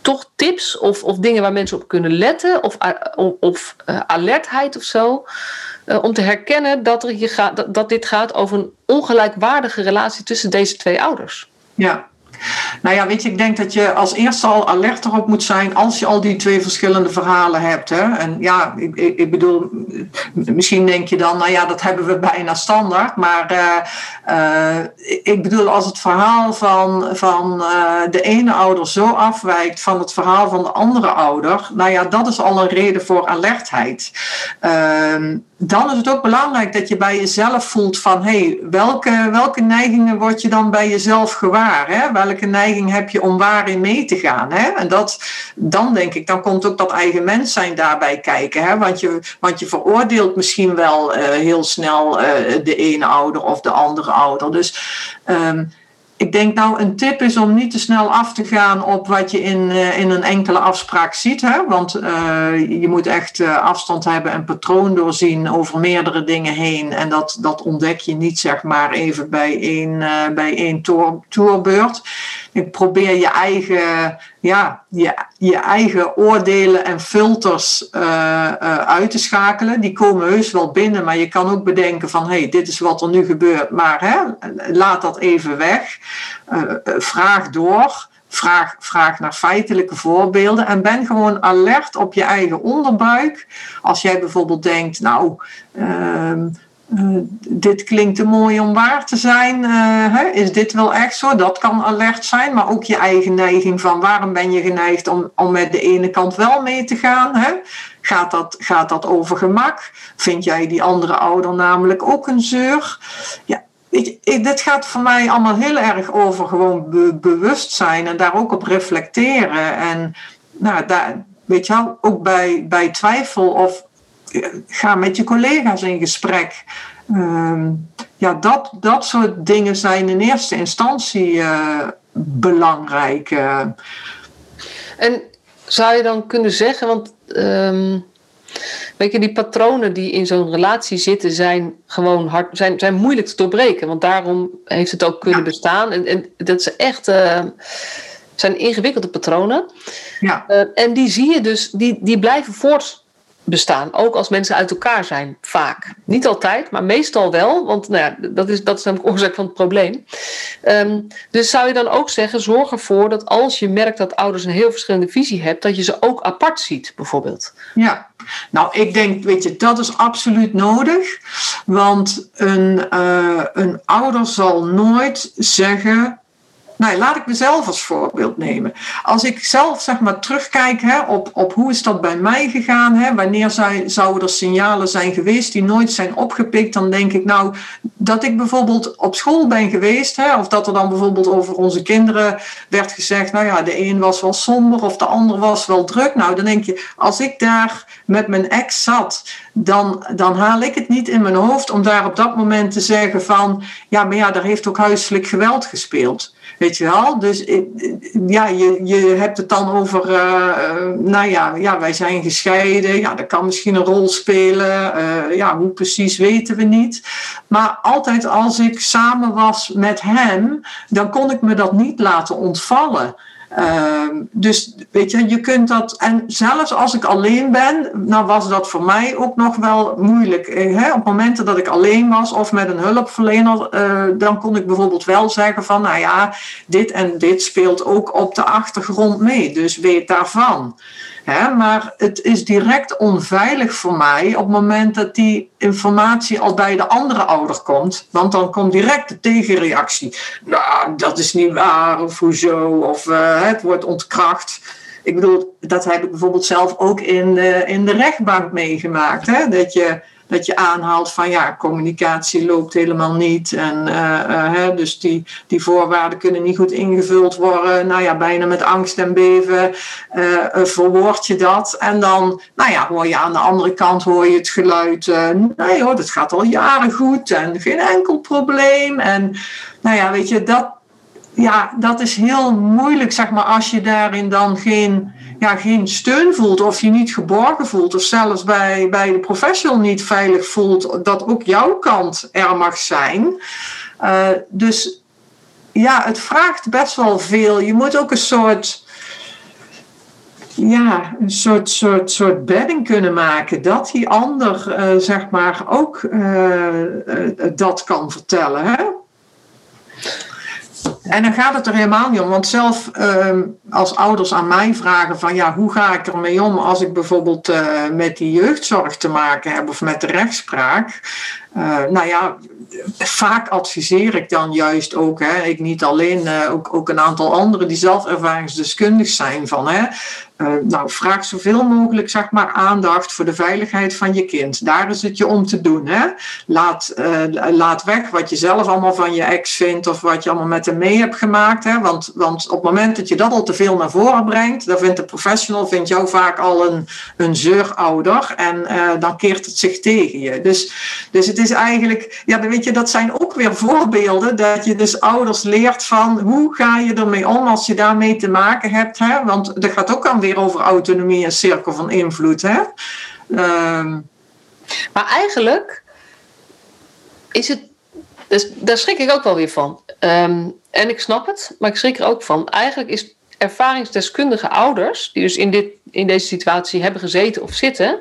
toch tips of, of dingen waar mensen op kunnen letten? Of, of, of uh, alertheid of zo? Uh, om te herkennen dat, er hier gaat, dat, dat dit gaat over een ongelijkwaardige relatie tussen deze twee ouders. Ja, nou ja, weet je, ik denk dat je als eerste al alert erop moet zijn als je al die twee verschillende verhalen hebt. Hè? En ja, ik, ik, bedoel, misschien denk je dan, nou ja, dat hebben we bijna standaard. Maar uh, uh, ik bedoel, als het verhaal van, van uh, de ene ouder zo afwijkt van het verhaal van de andere ouder, nou ja, dat is al een reden voor alertheid. Ehm, dan is het ook belangrijk dat je bij jezelf voelt van hé, hey, welke, welke neigingen word je dan bij jezelf gewaar? Hè? Welke neiging heb je om waarin mee te gaan? Hè? En dat, dan denk ik, dan komt ook dat eigen mens zijn daarbij kijken. Hè? Want, je, want je veroordeelt misschien wel uh, heel snel uh, de ene ouder of de andere ouder. Dus um, ik denk nou, een tip is om niet te snel af te gaan op wat je in, uh, in een enkele afspraak ziet. Hè? Want uh, je moet echt uh, afstand hebben en patroon doorzien over meerdere dingen heen. En dat, dat ontdek je niet zeg maar even bij één, bij één tour, tourbeurt. Ik probeer je eigen, ja, je, je eigen oordelen en filters uit te schakelen. Die komen heus wel binnen, maar je kan ook bedenken van... hé, hey, dit is wat er nu gebeurt, maar hè, laat dat even weg. Uh, vraag door. Vraag, vraag naar feitelijke voorbeelden en ben gewoon alert op je eigen onderbuik. Als jij bijvoorbeeld denkt, nou, uh, dit klinkt te mooi om waar te zijn. Uh, hè? Is dit wel echt zo? Dat kan alert zijn, maar ook je eigen neiging van waarom ben je geneigd om, om met de ene kant wel mee te gaan? Hè? Gaat, dat, gaat dat over gemak? Vind jij die andere ouder namelijk ook een zeur? Ja, dit gaat voor mij allemaal heel erg over gewoon be, bewustzijn en daar ook op reflecteren. En nou, daar, weet je wel, ook bij, bij twijfel of ga met je collega's in gesprek. Um, ja, dat, dat soort dingen zijn in eerste instantie uh, belangrijk. Uh. En zou je dan kunnen zeggen, want um, Weet je, die patronen die in zo'n relatie zitten, zijn gewoon hard, zijn, zijn moeilijk te doorbreken. Want daarom heeft het ook kunnen bestaan. En, en dat is echt. Uh, zijn ingewikkelde patronen. Ja. Uh, en die zie je dus, die, die blijven voort bestaan. Ook als mensen uit elkaar zijn, vaak. Niet altijd, maar meestal wel. Want nou ja, dat, is, dat is namelijk oorzaak van het probleem. Um, dus zou je dan ook zeggen, zorg ervoor dat als je merkt dat ouders een heel verschillende visie hebben, dat je ze ook apart ziet, bijvoorbeeld. Ja, nou ik denk, weet je, dat is absoluut nodig. Want een, uh, een ouder zal nooit zeggen nou, laat ik mezelf als voorbeeld nemen. Als ik zelf zeg maar terugkijk hè, op, op hoe is dat bij mij gegaan, hè, wanneer zijn, zouden er signalen zijn geweest die nooit zijn opgepikt, dan denk ik nou dat ik bijvoorbeeld op school ben geweest, hè, of dat er dan bijvoorbeeld over onze kinderen werd gezegd, nou ja, de een was wel somber of de ander was wel druk. Nou, dan denk je, als ik daar met mijn ex zat, dan, dan haal ik het niet in mijn hoofd om daar op dat moment te zeggen van, ja, maar ja, daar heeft ook huiselijk geweld gespeeld. Weet je wel? Dus ja, je, je hebt het dan over, uh, nou ja, ja, wij zijn gescheiden. Ja, dat kan misschien een rol spelen. Ja, hoe precies weten we niet. Maar altijd als ik samen was met hem, dan kon ik me dat niet laten ontvallen. Ehm, dus weet je, je kunt dat. En zelfs als ik alleen ben, dan was dat voor mij ook nog wel moeilijk. Eh, hè? Op momenten dat ik alleen was of met een hulpverlener, uh, dan kon ik bijvoorbeeld wel zeggen van, nou ja, dit en dit speelt ook op de achtergrond mee. Dus weet daarvan. Maar het is direct onveilig voor mij op het moment dat die informatie al bij de andere ouder komt. Want dan komt direct de tegenreactie. Nou, dat is niet waar, of hoezo, of uh, het wordt ontkracht. Ik bedoel, dat heb ik bijvoorbeeld zelf ook in de, in de rechtbank meegemaakt. Hè? Dat je dat je aanhaalt van ja, communicatie loopt helemaal niet. En uh, uh, hè, dus die, die voorwaarden kunnen niet goed ingevuld worden. Nou ja, bijna met angst en beven uh, verwoord je dat. En dan, nou ja, hoor je aan de andere kant hoor je het geluid. nee hoor, dat gaat al jaren goed en geen enkel probleem. En nou ja, weet je, dat, ja, dat is heel moeilijk, zeg maar, als je daarin dan geen ja, geen steun voelt of je niet geborgen voelt of zelfs bij, bij de professional niet veilig voelt dat ook jouw kant er mag zijn. Uh, dus ja, het vraagt best wel veel. Je moet ook een soort ja, een soort, soort, soort bedding kunnen maken. Dat die ander, uh, zeg maar, ook uh, dat kan vertellen. Hè? En dan gaat het er helemaal niet om. Want zelf ehm, als ouders aan mij vragen van ja, hoe ga ik ermee om als ik bijvoorbeeld uh, met die jeugdzorg te maken heb of met de rechtspraak. Uh, nou ja, vaak adviseer ik dan juist ook, hè, ik niet alleen, uh, ook, ook een aantal anderen die zelf ervaringsdeskundig zijn van hè, uh, nou, vraag zoveel mogelijk zeg maar, aandacht voor de veiligheid van je kind. Daar is het je om te doen. Hè? Laat, laat weg wat je zelf allemaal van je ex vindt of wat je allemaal met hem mee hebt gemaakt. Hè? Want, want op het moment dat je dat al te veel naar voren brengt, dan vindt de professional vindt jou vaak al een, een zeurouder en dan keert het zich tegen je. Dus, dus het is eigenlijk, ja, weet je, dat zijn ook weer voorbeelden dat je dus ouders leert van hoe ga je ermee om als je daarmee te maken hebt. Hè? Want er gaat ook aan weer over autonomie en cirkel van invloed. Hè? Um. Maar eigenlijk is het. Dus daar schrik ik ook wel weer van. Um, en ik snap het, maar ik schrik er ook van. Eigenlijk is ervaringsdeskundige ouders, die dus in, dit, in deze situatie hebben gezeten of zitten,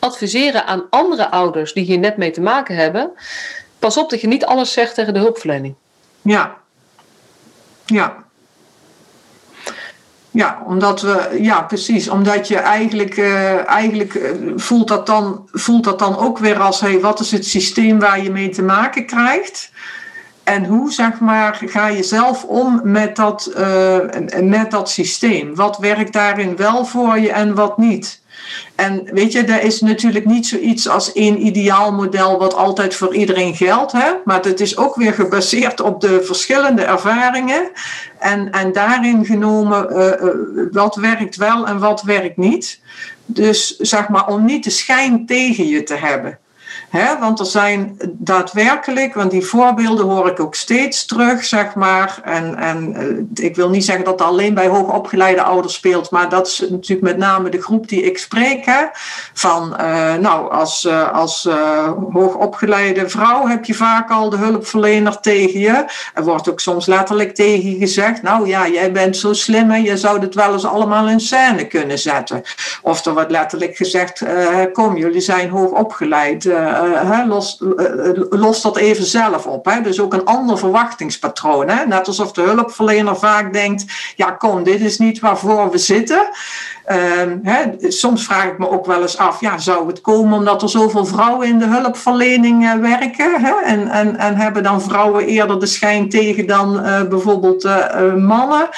adviseren aan andere ouders die hier net mee te maken hebben. Pas op dat je niet alles zegt tegen de hulpverlening. Ja. Ja. Ja, omdat we, ja, precies. Omdat je eigenlijk, uh, eigenlijk uh, voelt, dat dan, voelt dat dan ook weer als: hey, wat is het systeem waar je mee te maken krijgt? En hoe, zeg maar, ga je zelf om met dat, uh, met dat systeem? Wat werkt daarin wel voor je en wat niet? En weet je, er is natuurlijk niet zoiets als één ideaal model wat altijd voor iedereen geldt. Hè? Maar het is ook weer gebaseerd op de verschillende ervaringen. En, en daarin genomen uh, wat werkt wel en wat werkt niet. Dus zeg maar, om niet de schijn tegen je te hebben. Want er zijn daadwerkelijk, want die voorbeelden hoor ik ook steeds terug, zeg maar. En, en uh, ik wil niet zeggen dat dat alleen bij hoogopgeleide ouders speelt, maar dat is natuurlijk met name de groep die ik spreek. Hè, van, uh, nou, als, uh, als hoogopgeleide vrouw heb je vaak al de hulpverlener tegen je. Er wordt ook soms letterlijk tegen je gezegd, nou ja, jij bent zo slim je zou dit wel eens allemaal in scène kunnen zetten. Of er wordt letterlijk gezegd, kom, jullie zijn hoogopgeleid los, uh, los dat even zelf op. Dus ook een ander verwachtingspatroon. Net alsof de hulpverlener vaak denkt: ja, kom, dit is niet waarvoor we zitten. Hè, soms vraag ik me ook wel eens af, ja, zou het komen omdat er zoveel vrouwen in de hulpverlening uh, werken? En, en, en hebben dan vrouwen eerder de schijn tegen dan bijvoorbeeld mannen?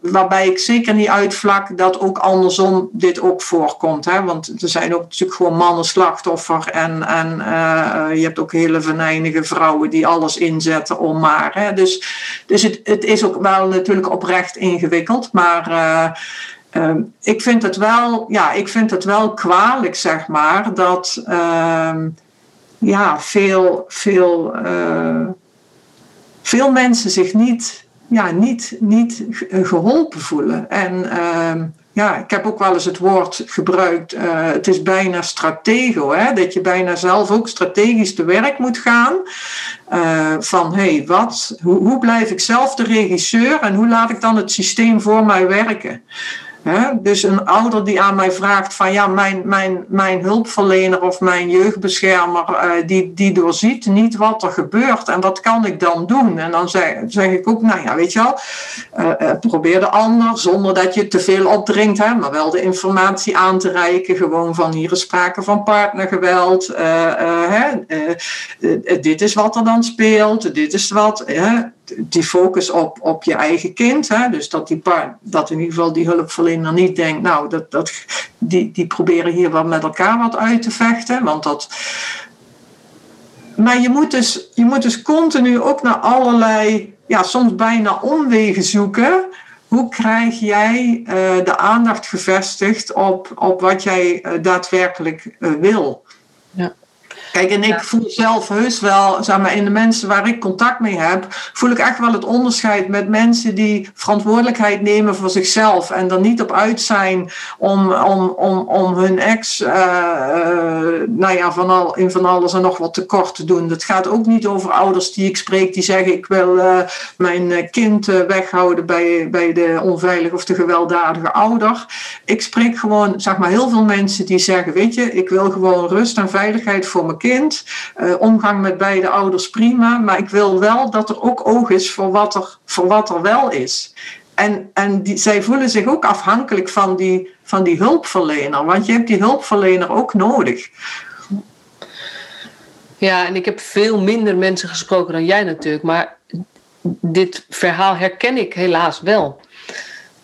waarbij ik zeker niet uitvlak dat ook andersom dit ook voorkomt. Want er zijn ook natuurlijk gewoon mannen slachtoffer en, en je hebt ook hele venijnige vrouwen die alles inzetten om maar. Hè? Dus, dus het, het is ook wel natuurlijk oprecht ingewikkeld, maar ehm, ik, vind het wel, ja, ik vind het wel kwalijk, zeg maar, dat ehm, ja, veel, veel, uh, veel mensen zich niet, ja, niet, niet geholpen voelen. En ehm, ja, ik heb ook wel eens het woord gebruikt, uh, het is bijna stratego, hè? dat je bijna zelf ook strategisch te werk moet gaan. Uh, van hé, hey, wat, hoe, hoe blijf ik zelf de regisseur en hoe laat ik dan het systeem voor mij werken? Dus een ouder die aan mij vraagt van ja, mijn, mijn, mijn hulpverlener of mijn jeugdbeschermer, uh, die, die doorziet niet wat er gebeurt en wat kan ik dan doen? En dan zeg, ik ook, nou ja, weet je wel, uh, probeer de ander zonder dat je te veel opdringt, hè, maar wel de informatie aan te reiken. Gewoon van hier is sprake van partnergeweld. Hè, dit is wat er dan speelt, dit is wat die focus op, op je eigen kind. Hè? Dus dat, die paar, dat in ieder geval die hulpverlener niet denkt, nou, dat, dat, die, die proberen hier wel met elkaar wat uit te vechten. Want dat. Maar je moet dus, je moet dus continu ook naar allerlei, ja, soms bijna omwegen zoeken. Hoe krijg jij uh, de aandacht gevestigd op, op wat jij uh, daadwerkelijk uh, wil? Ja. Kijk, en ik voel zelf heus wel, zeg maar, in de mensen waar ik contact mee heb, voel ik echt wel het onderscheid met mensen die verantwoordelijkheid nemen voor zichzelf en er niet op uit zijn om, om, om, om hun ex, uh, uh, nou ja, van al, in van alles en nog wat tekort te doen. Dat gaat ook niet over ouders die ik spreek die zeggen: ik wil uh, mijn kind weghouden bij, bij de onveilige of de gewelddadige ouder. Ik spreek gewoon, zeg maar, heel veel mensen die zeggen: weet je, ik wil gewoon rust en veiligheid voor mijn kind Uh, omgang met beide ouders prima. Maar ik wil wel dat er ook oog is voor wat er, voor wat er wel is. En, en die, zij voelen zich ook afhankelijk van die, van die hulpverlener. Want je hebt die hulpverlener ook nodig. Ja, en ik heb veel minder mensen gesproken dan jij natuurlijk. Maar dit verhaal herken ik helaas wel.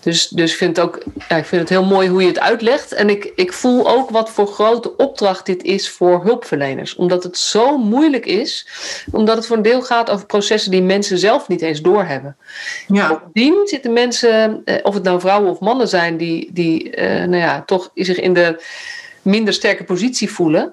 Dus, dus ik, vind het ook, ja, ik vind het heel mooi hoe je het uitlegt. En ik, ik voel ook wat voor grote opdracht dit is voor hulpverleners. Omdat het zo moeilijk is. Omdat het voor een deel gaat over processen die mensen zelf niet eens doorhebben. Ja. Bovendien zitten mensen, eh, of het nou vrouwen of mannen zijn, die, die eh, nou ja, toch zich in de minder sterke positie voelen.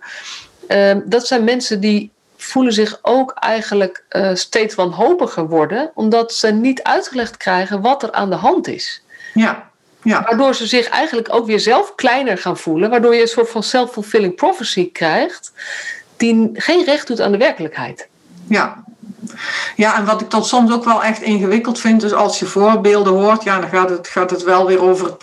Uh, dat zijn mensen die voelen zich ook eigenlijk uh, steeds wanhopiger worden, omdat ze niet uitgelegd krijgen wat er aan de hand is. Ja. Ja. Waardoor ze zich eigenlijk ook weer zelf kleiner gaan voelen. Waardoor je een soort van self-fulfilling prophecy krijgt. Die geen recht doet aan de werkelijkheid. Ja. Ja, en wat ik dan soms ook wel echt ingewikkeld vind, is als je voorbeelden hoort, ja, dan gaat het, gaat het wel weer over het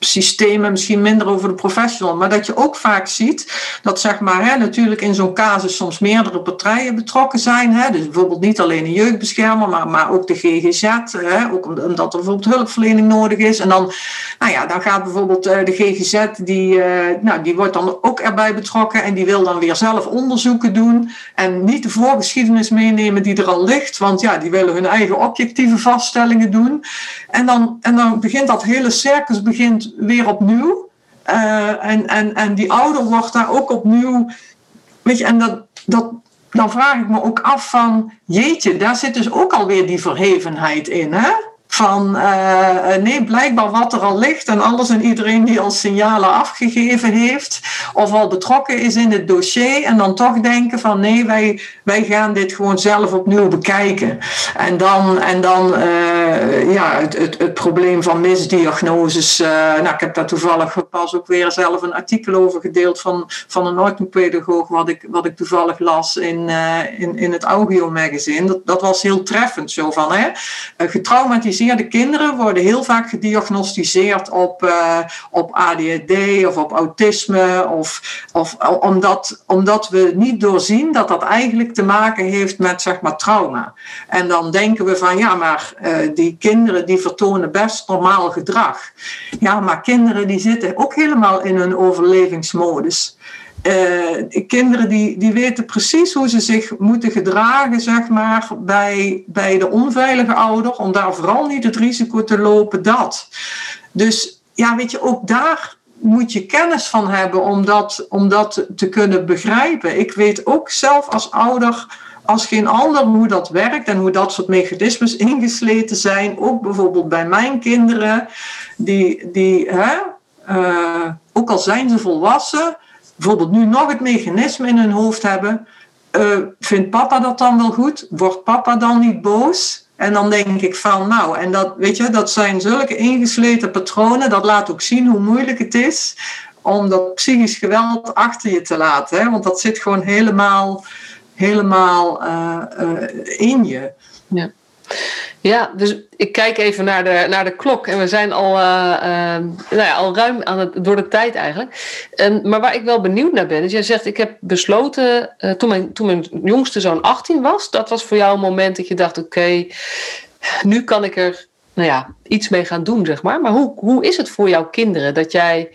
systemen, misschien minder over de professional. Maar dat je ook vaak ziet dat zeg maar, hè, natuurlijk in zo'n casus soms meerdere partijen betrokken zijn. Hè, dus bijvoorbeeld niet alleen een jeugdbeschermer, maar, maar ook de GGZ. Hè, ook omdat er bijvoorbeeld hulpverlening nodig is. En dan, nou ja, dan gaat bijvoorbeeld eh, de GGZ, die, uh, nou, die wordt dan ook erbij betrokken en die wil dan weer zelf onderzoeken doen. En niet de voorgeschiedenis meenemen die er al ligt, want ja, die willen hun eigen objectieve vaststellingen doen. En dan, en dan begint dat hele circus begint weer opnieuw. Uh, en, en, en die ouder wordt daar ook opnieuw. Weet je, en dat, dat, dan vraag ik me ook af van, jeetje, daar zit dus ook alweer die verhevenheid in, hè? Van uh, nee, blijkbaar wat er al ligt en alles en iedereen die al signalen afgegeven heeft of al betrokken is in het dossier en dan toch denken van nee, wij, wij gaan dit gewoon zelf opnieuw bekijken. En dan, en dan uh, ja, het, het, het, probleem van misdiagnoses. Nou, ik heb daar toevallig pas ook weer zelf een artikel over gedeeld van, van een orthopedagoog wat ik, wat ik toevallig las in, in, in het Augio magazine. Dat, dat was heel treffend zo van hè, getraumatiseerd getraumatiseerde kinderen worden heel vaak gediagnosticeerd op, uh, op ADHD of op autisme. Of, of, omdat, omdat we niet doorzien dat dat eigenlijk te maken heeft met zeg maar, trauma. En dan denken we van ja, maar uh, die kinderen die vertonen best normaal gedrag. Ja, maar kinderen die zitten ook helemaal in hun overlevingsmodus. Uh, kinderen die, die weten precies hoe ze zich moeten gedragen, zeg maar, bij, bij de onveilige ouder, om daar vooral niet het risico te lopen dat. Dus ja, weet je, ook daar moet je kennis van hebben om dat, om dat te kunnen begrijpen. Ik weet ook zelf als ouder als geen ander hoe dat werkt en hoe dat soort mechanismes ingesleten zijn. Ook bijvoorbeeld bij mijn kinderen, die, die hè, uh, ook al zijn ze volwassen, bijvoorbeeld nu nog het mechanisme in hun hoofd hebben. Uh, vindt papa dat dan wel goed? Wordt papa dan niet boos? En dan denk ik van, nou, en dat, weet je, dat zijn zulke ingesleten patronen. Dat laat ook zien hoe moeilijk het is om dat psychisch geweld achter je te laten. Hè? Want dat zit gewoon helemaal, helemaal uh, uh, in je. Ja. Ja, dus ik kijk even naar de, naar de klok en we zijn al, uh, uh, nou ja, al ruim aan het, door de tijd eigenlijk. Um, maar waar ik wel benieuwd naar ben, is jij zegt: Ik heb besloten uh, toen, mijn, toen mijn jongste zoon 18 was, dat was voor jou een moment dat je dacht: Oké, okay, nu kan ik er nou ja, iets mee gaan doen, zeg maar. Maar hoe, hoe is het voor jouw kinderen dat jij,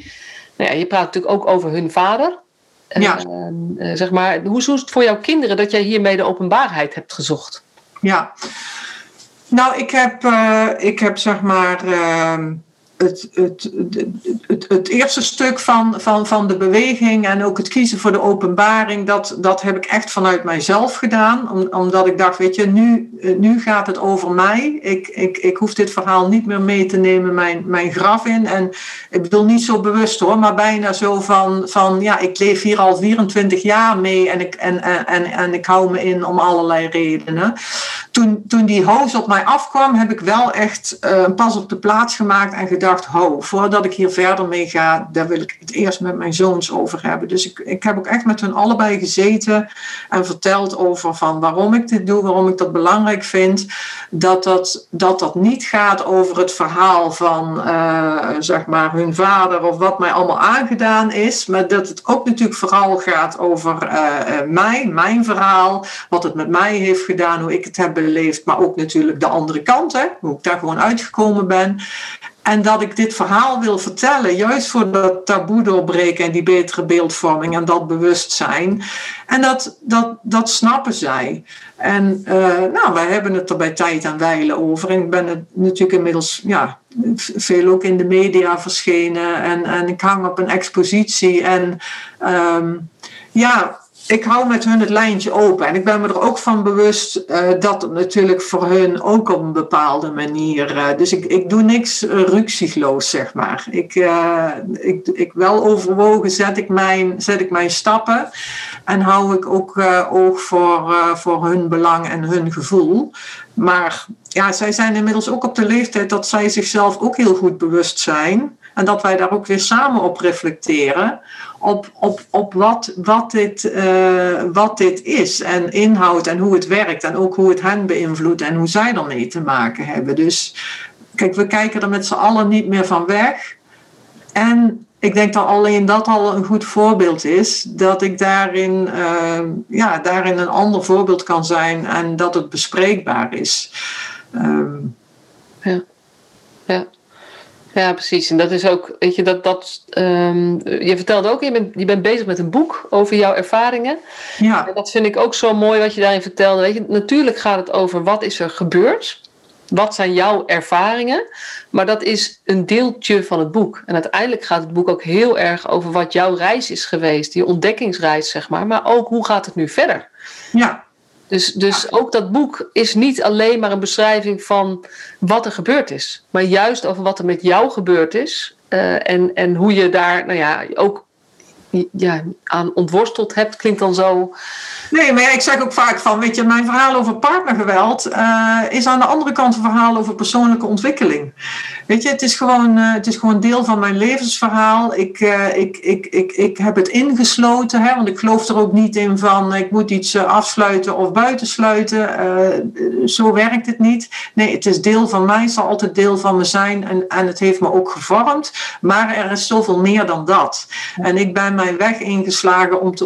nou ja, je praat natuurlijk ook over hun vader. Ja. zeg maar, hoe is het voor jouw kinderen dat jij hiermee de openbaarheid hebt gezocht? Ja. Nou, ik heb, uh, ik heb zeg maar. Uh, het, het, het, het, eerste stuk van, van, van de beweging en ook het kiezen voor de openbaring, dat, dat heb ik echt vanuit mijzelf gedaan. Om, omdat ik dacht, weet je, nu, nu gaat het over mij. Ik, ik, ik hoef dit verhaal niet meer mee te nemen mijn, mijn graf in. En ik bedoel niet zo bewust hoor, maar bijna zo van, van ja, ik leef hier al 24 jaar mee en ik, en, en, en, en ik hou me in om allerlei redenen. Toen, toen die hoos op mij afkwam, heb ik wel echt een pas op de plaats gemaakt en gedacht ho, voordat ik hier verder mee ga, daar wil ik het eerst met mijn zoons over hebben. Dus ik, ik heb ook echt met hun allebei gezeten en verteld over van waarom ik dit doe, waarom ik dat belangrijk vind. Dat dat, dat, dat niet gaat over het verhaal van uh, zeg maar hun vader of wat mij allemaal aangedaan is. Maar dat het ook natuurlijk vooral gaat over uh, mij, mijn verhaal, wat het met mij heeft gedaan, hoe ik het heb beleefd, maar ook natuurlijk de andere kant, hè, hoe ik daar gewoon uitgekomen ben. En dat ik dit verhaal wil vertellen, juist voor dat taboe doorbreken en die betere beeldvorming en dat bewustzijn. En dat, dat, dat snappen zij. En uh, nou, wij hebben het er bij tijd en wijle over. En ik ben het natuurlijk inmiddels ja, veel ook in de media verschenen. En, en ik hang op een expositie. En um, ja, ik hou met hun het lijntje open. En ik ben me er ook van bewust uh, dat het natuurlijk voor hun ook op een bepaalde manier. Uh, dus ik, ik doe niks uh, zeg maar. Ik, ik, ik wel overwogen zet ik mijn, zet ik mijn stappen. En hou ik ook oog voor, voor hun belang en hun gevoel. Maar ja, zij zijn inmiddels ook op de leeftijd dat zij zichzelf ook heel goed bewust zijn. En dat wij daar ook weer samen op reflecteren op, op, op wat, wat, dit, uh, wat dit is en inhoudt en hoe het werkt en ook hoe het hen beïnvloedt en hoe zij ermee te maken hebben. Dus kijk, we kijken er met z'n allen niet meer van weg. En ik denk dat alleen dat al een goed voorbeeld is, dat ik daarin, uh, ja, daarin een ander voorbeeld kan zijn en dat het bespreekbaar is. Um, ja. ja. Ja, precies. En dat is ook, weet je, dat, dat um, je vertelde ook, je bent, je bent bezig met een boek over jouw ervaringen. Ja. En dat vind ik ook zo mooi wat je daarin vertelde. Weet je, natuurlijk gaat het over wat is er gebeurd. Wat zijn jouw ervaringen? Maar dat is een deeltje van het boek. En uiteindelijk gaat het boek ook heel erg over wat jouw reis is geweest, die ontdekkingsreis, zeg maar. Maar ook hoe gaat het nu verder? Ja, dus, dus ook dat boek is niet alleen maar een beschrijving van wat er gebeurd is, maar juist over wat er met jou gebeurd is uh, en, en hoe je daar nou ja, ook ja, aan ontworsteld hebt, klinkt dan zo. Nee, maar ik zeg ook vaak van, weet je, mijn verhaal over partnergeweld uh, is aan de andere kant een verhaal over persoonlijke ontwikkeling. Weet je, het is gewoon, uh, het is gewoon deel van mijn levensverhaal. Ik, uh, ik, ik, ik, ik heb het ingesloten, hè, want ik geloof er ook niet in van ik moet iets afsluiten of buitensluiten. zo werkt het niet. Nee, het is deel van mij, het zal altijd deel van me zijn en, en het heeft me ook gevormd. Maar er is zoveel meer dan dat. En ik ben mijn weg ingeslagen om, te,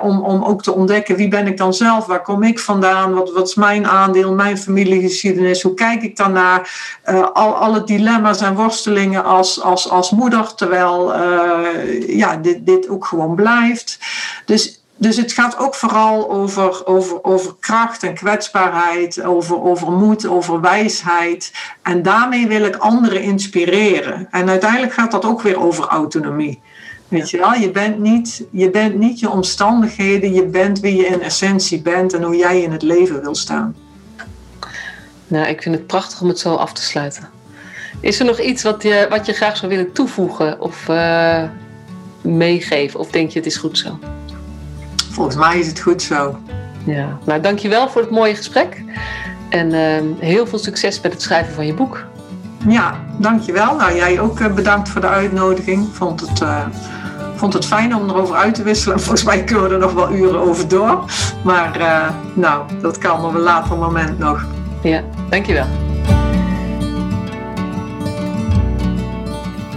om, om ook te ontdekken wie ben ik dan zelf, waar kom ik vandaan, wat, wat is mijn aandeel, mijn familiegeschiedenis, hoe kijk ik daarnaar, uh, al, alle dilemma's en worstelingen als, als, als moeder, terwijl uh, ja, dit, dit ook gewoon blijft. Dus dus het gaat ook vooral over, over, over kracht en kwetsbaarheid, over, over moed, over wijsheid. En daarmee wil ik anderen inspireren. En uiteindelijk gaat dat ook weer over autonomie. Weet je wel, je bent, niet, je bent niet je omstandigheden, je bent wie je in essentie bent en hoe jij in het leven wil staan. Nou, ik vind het prachtig om het zo af te sluiten. Is er nog iets wat je, wat je graag zou willen toevoegen of uh, meegeven? Of denk je het is goed zo? Volgens mij is het goed zo. Ja, nou dankjewel voor het mooie gesprek. En uh, heel veel succes met het schrijven van je boek. Ja, dankjewel. Nou, jij ook uh, bedankt voor de uitnodiging. Vond het, uh, vond het fijn om erover uit te wisselen. Volgens mij kunnen we er nog wel uren over door. Maar nou, dat kan op een later moment nog. Ja, dankjewel.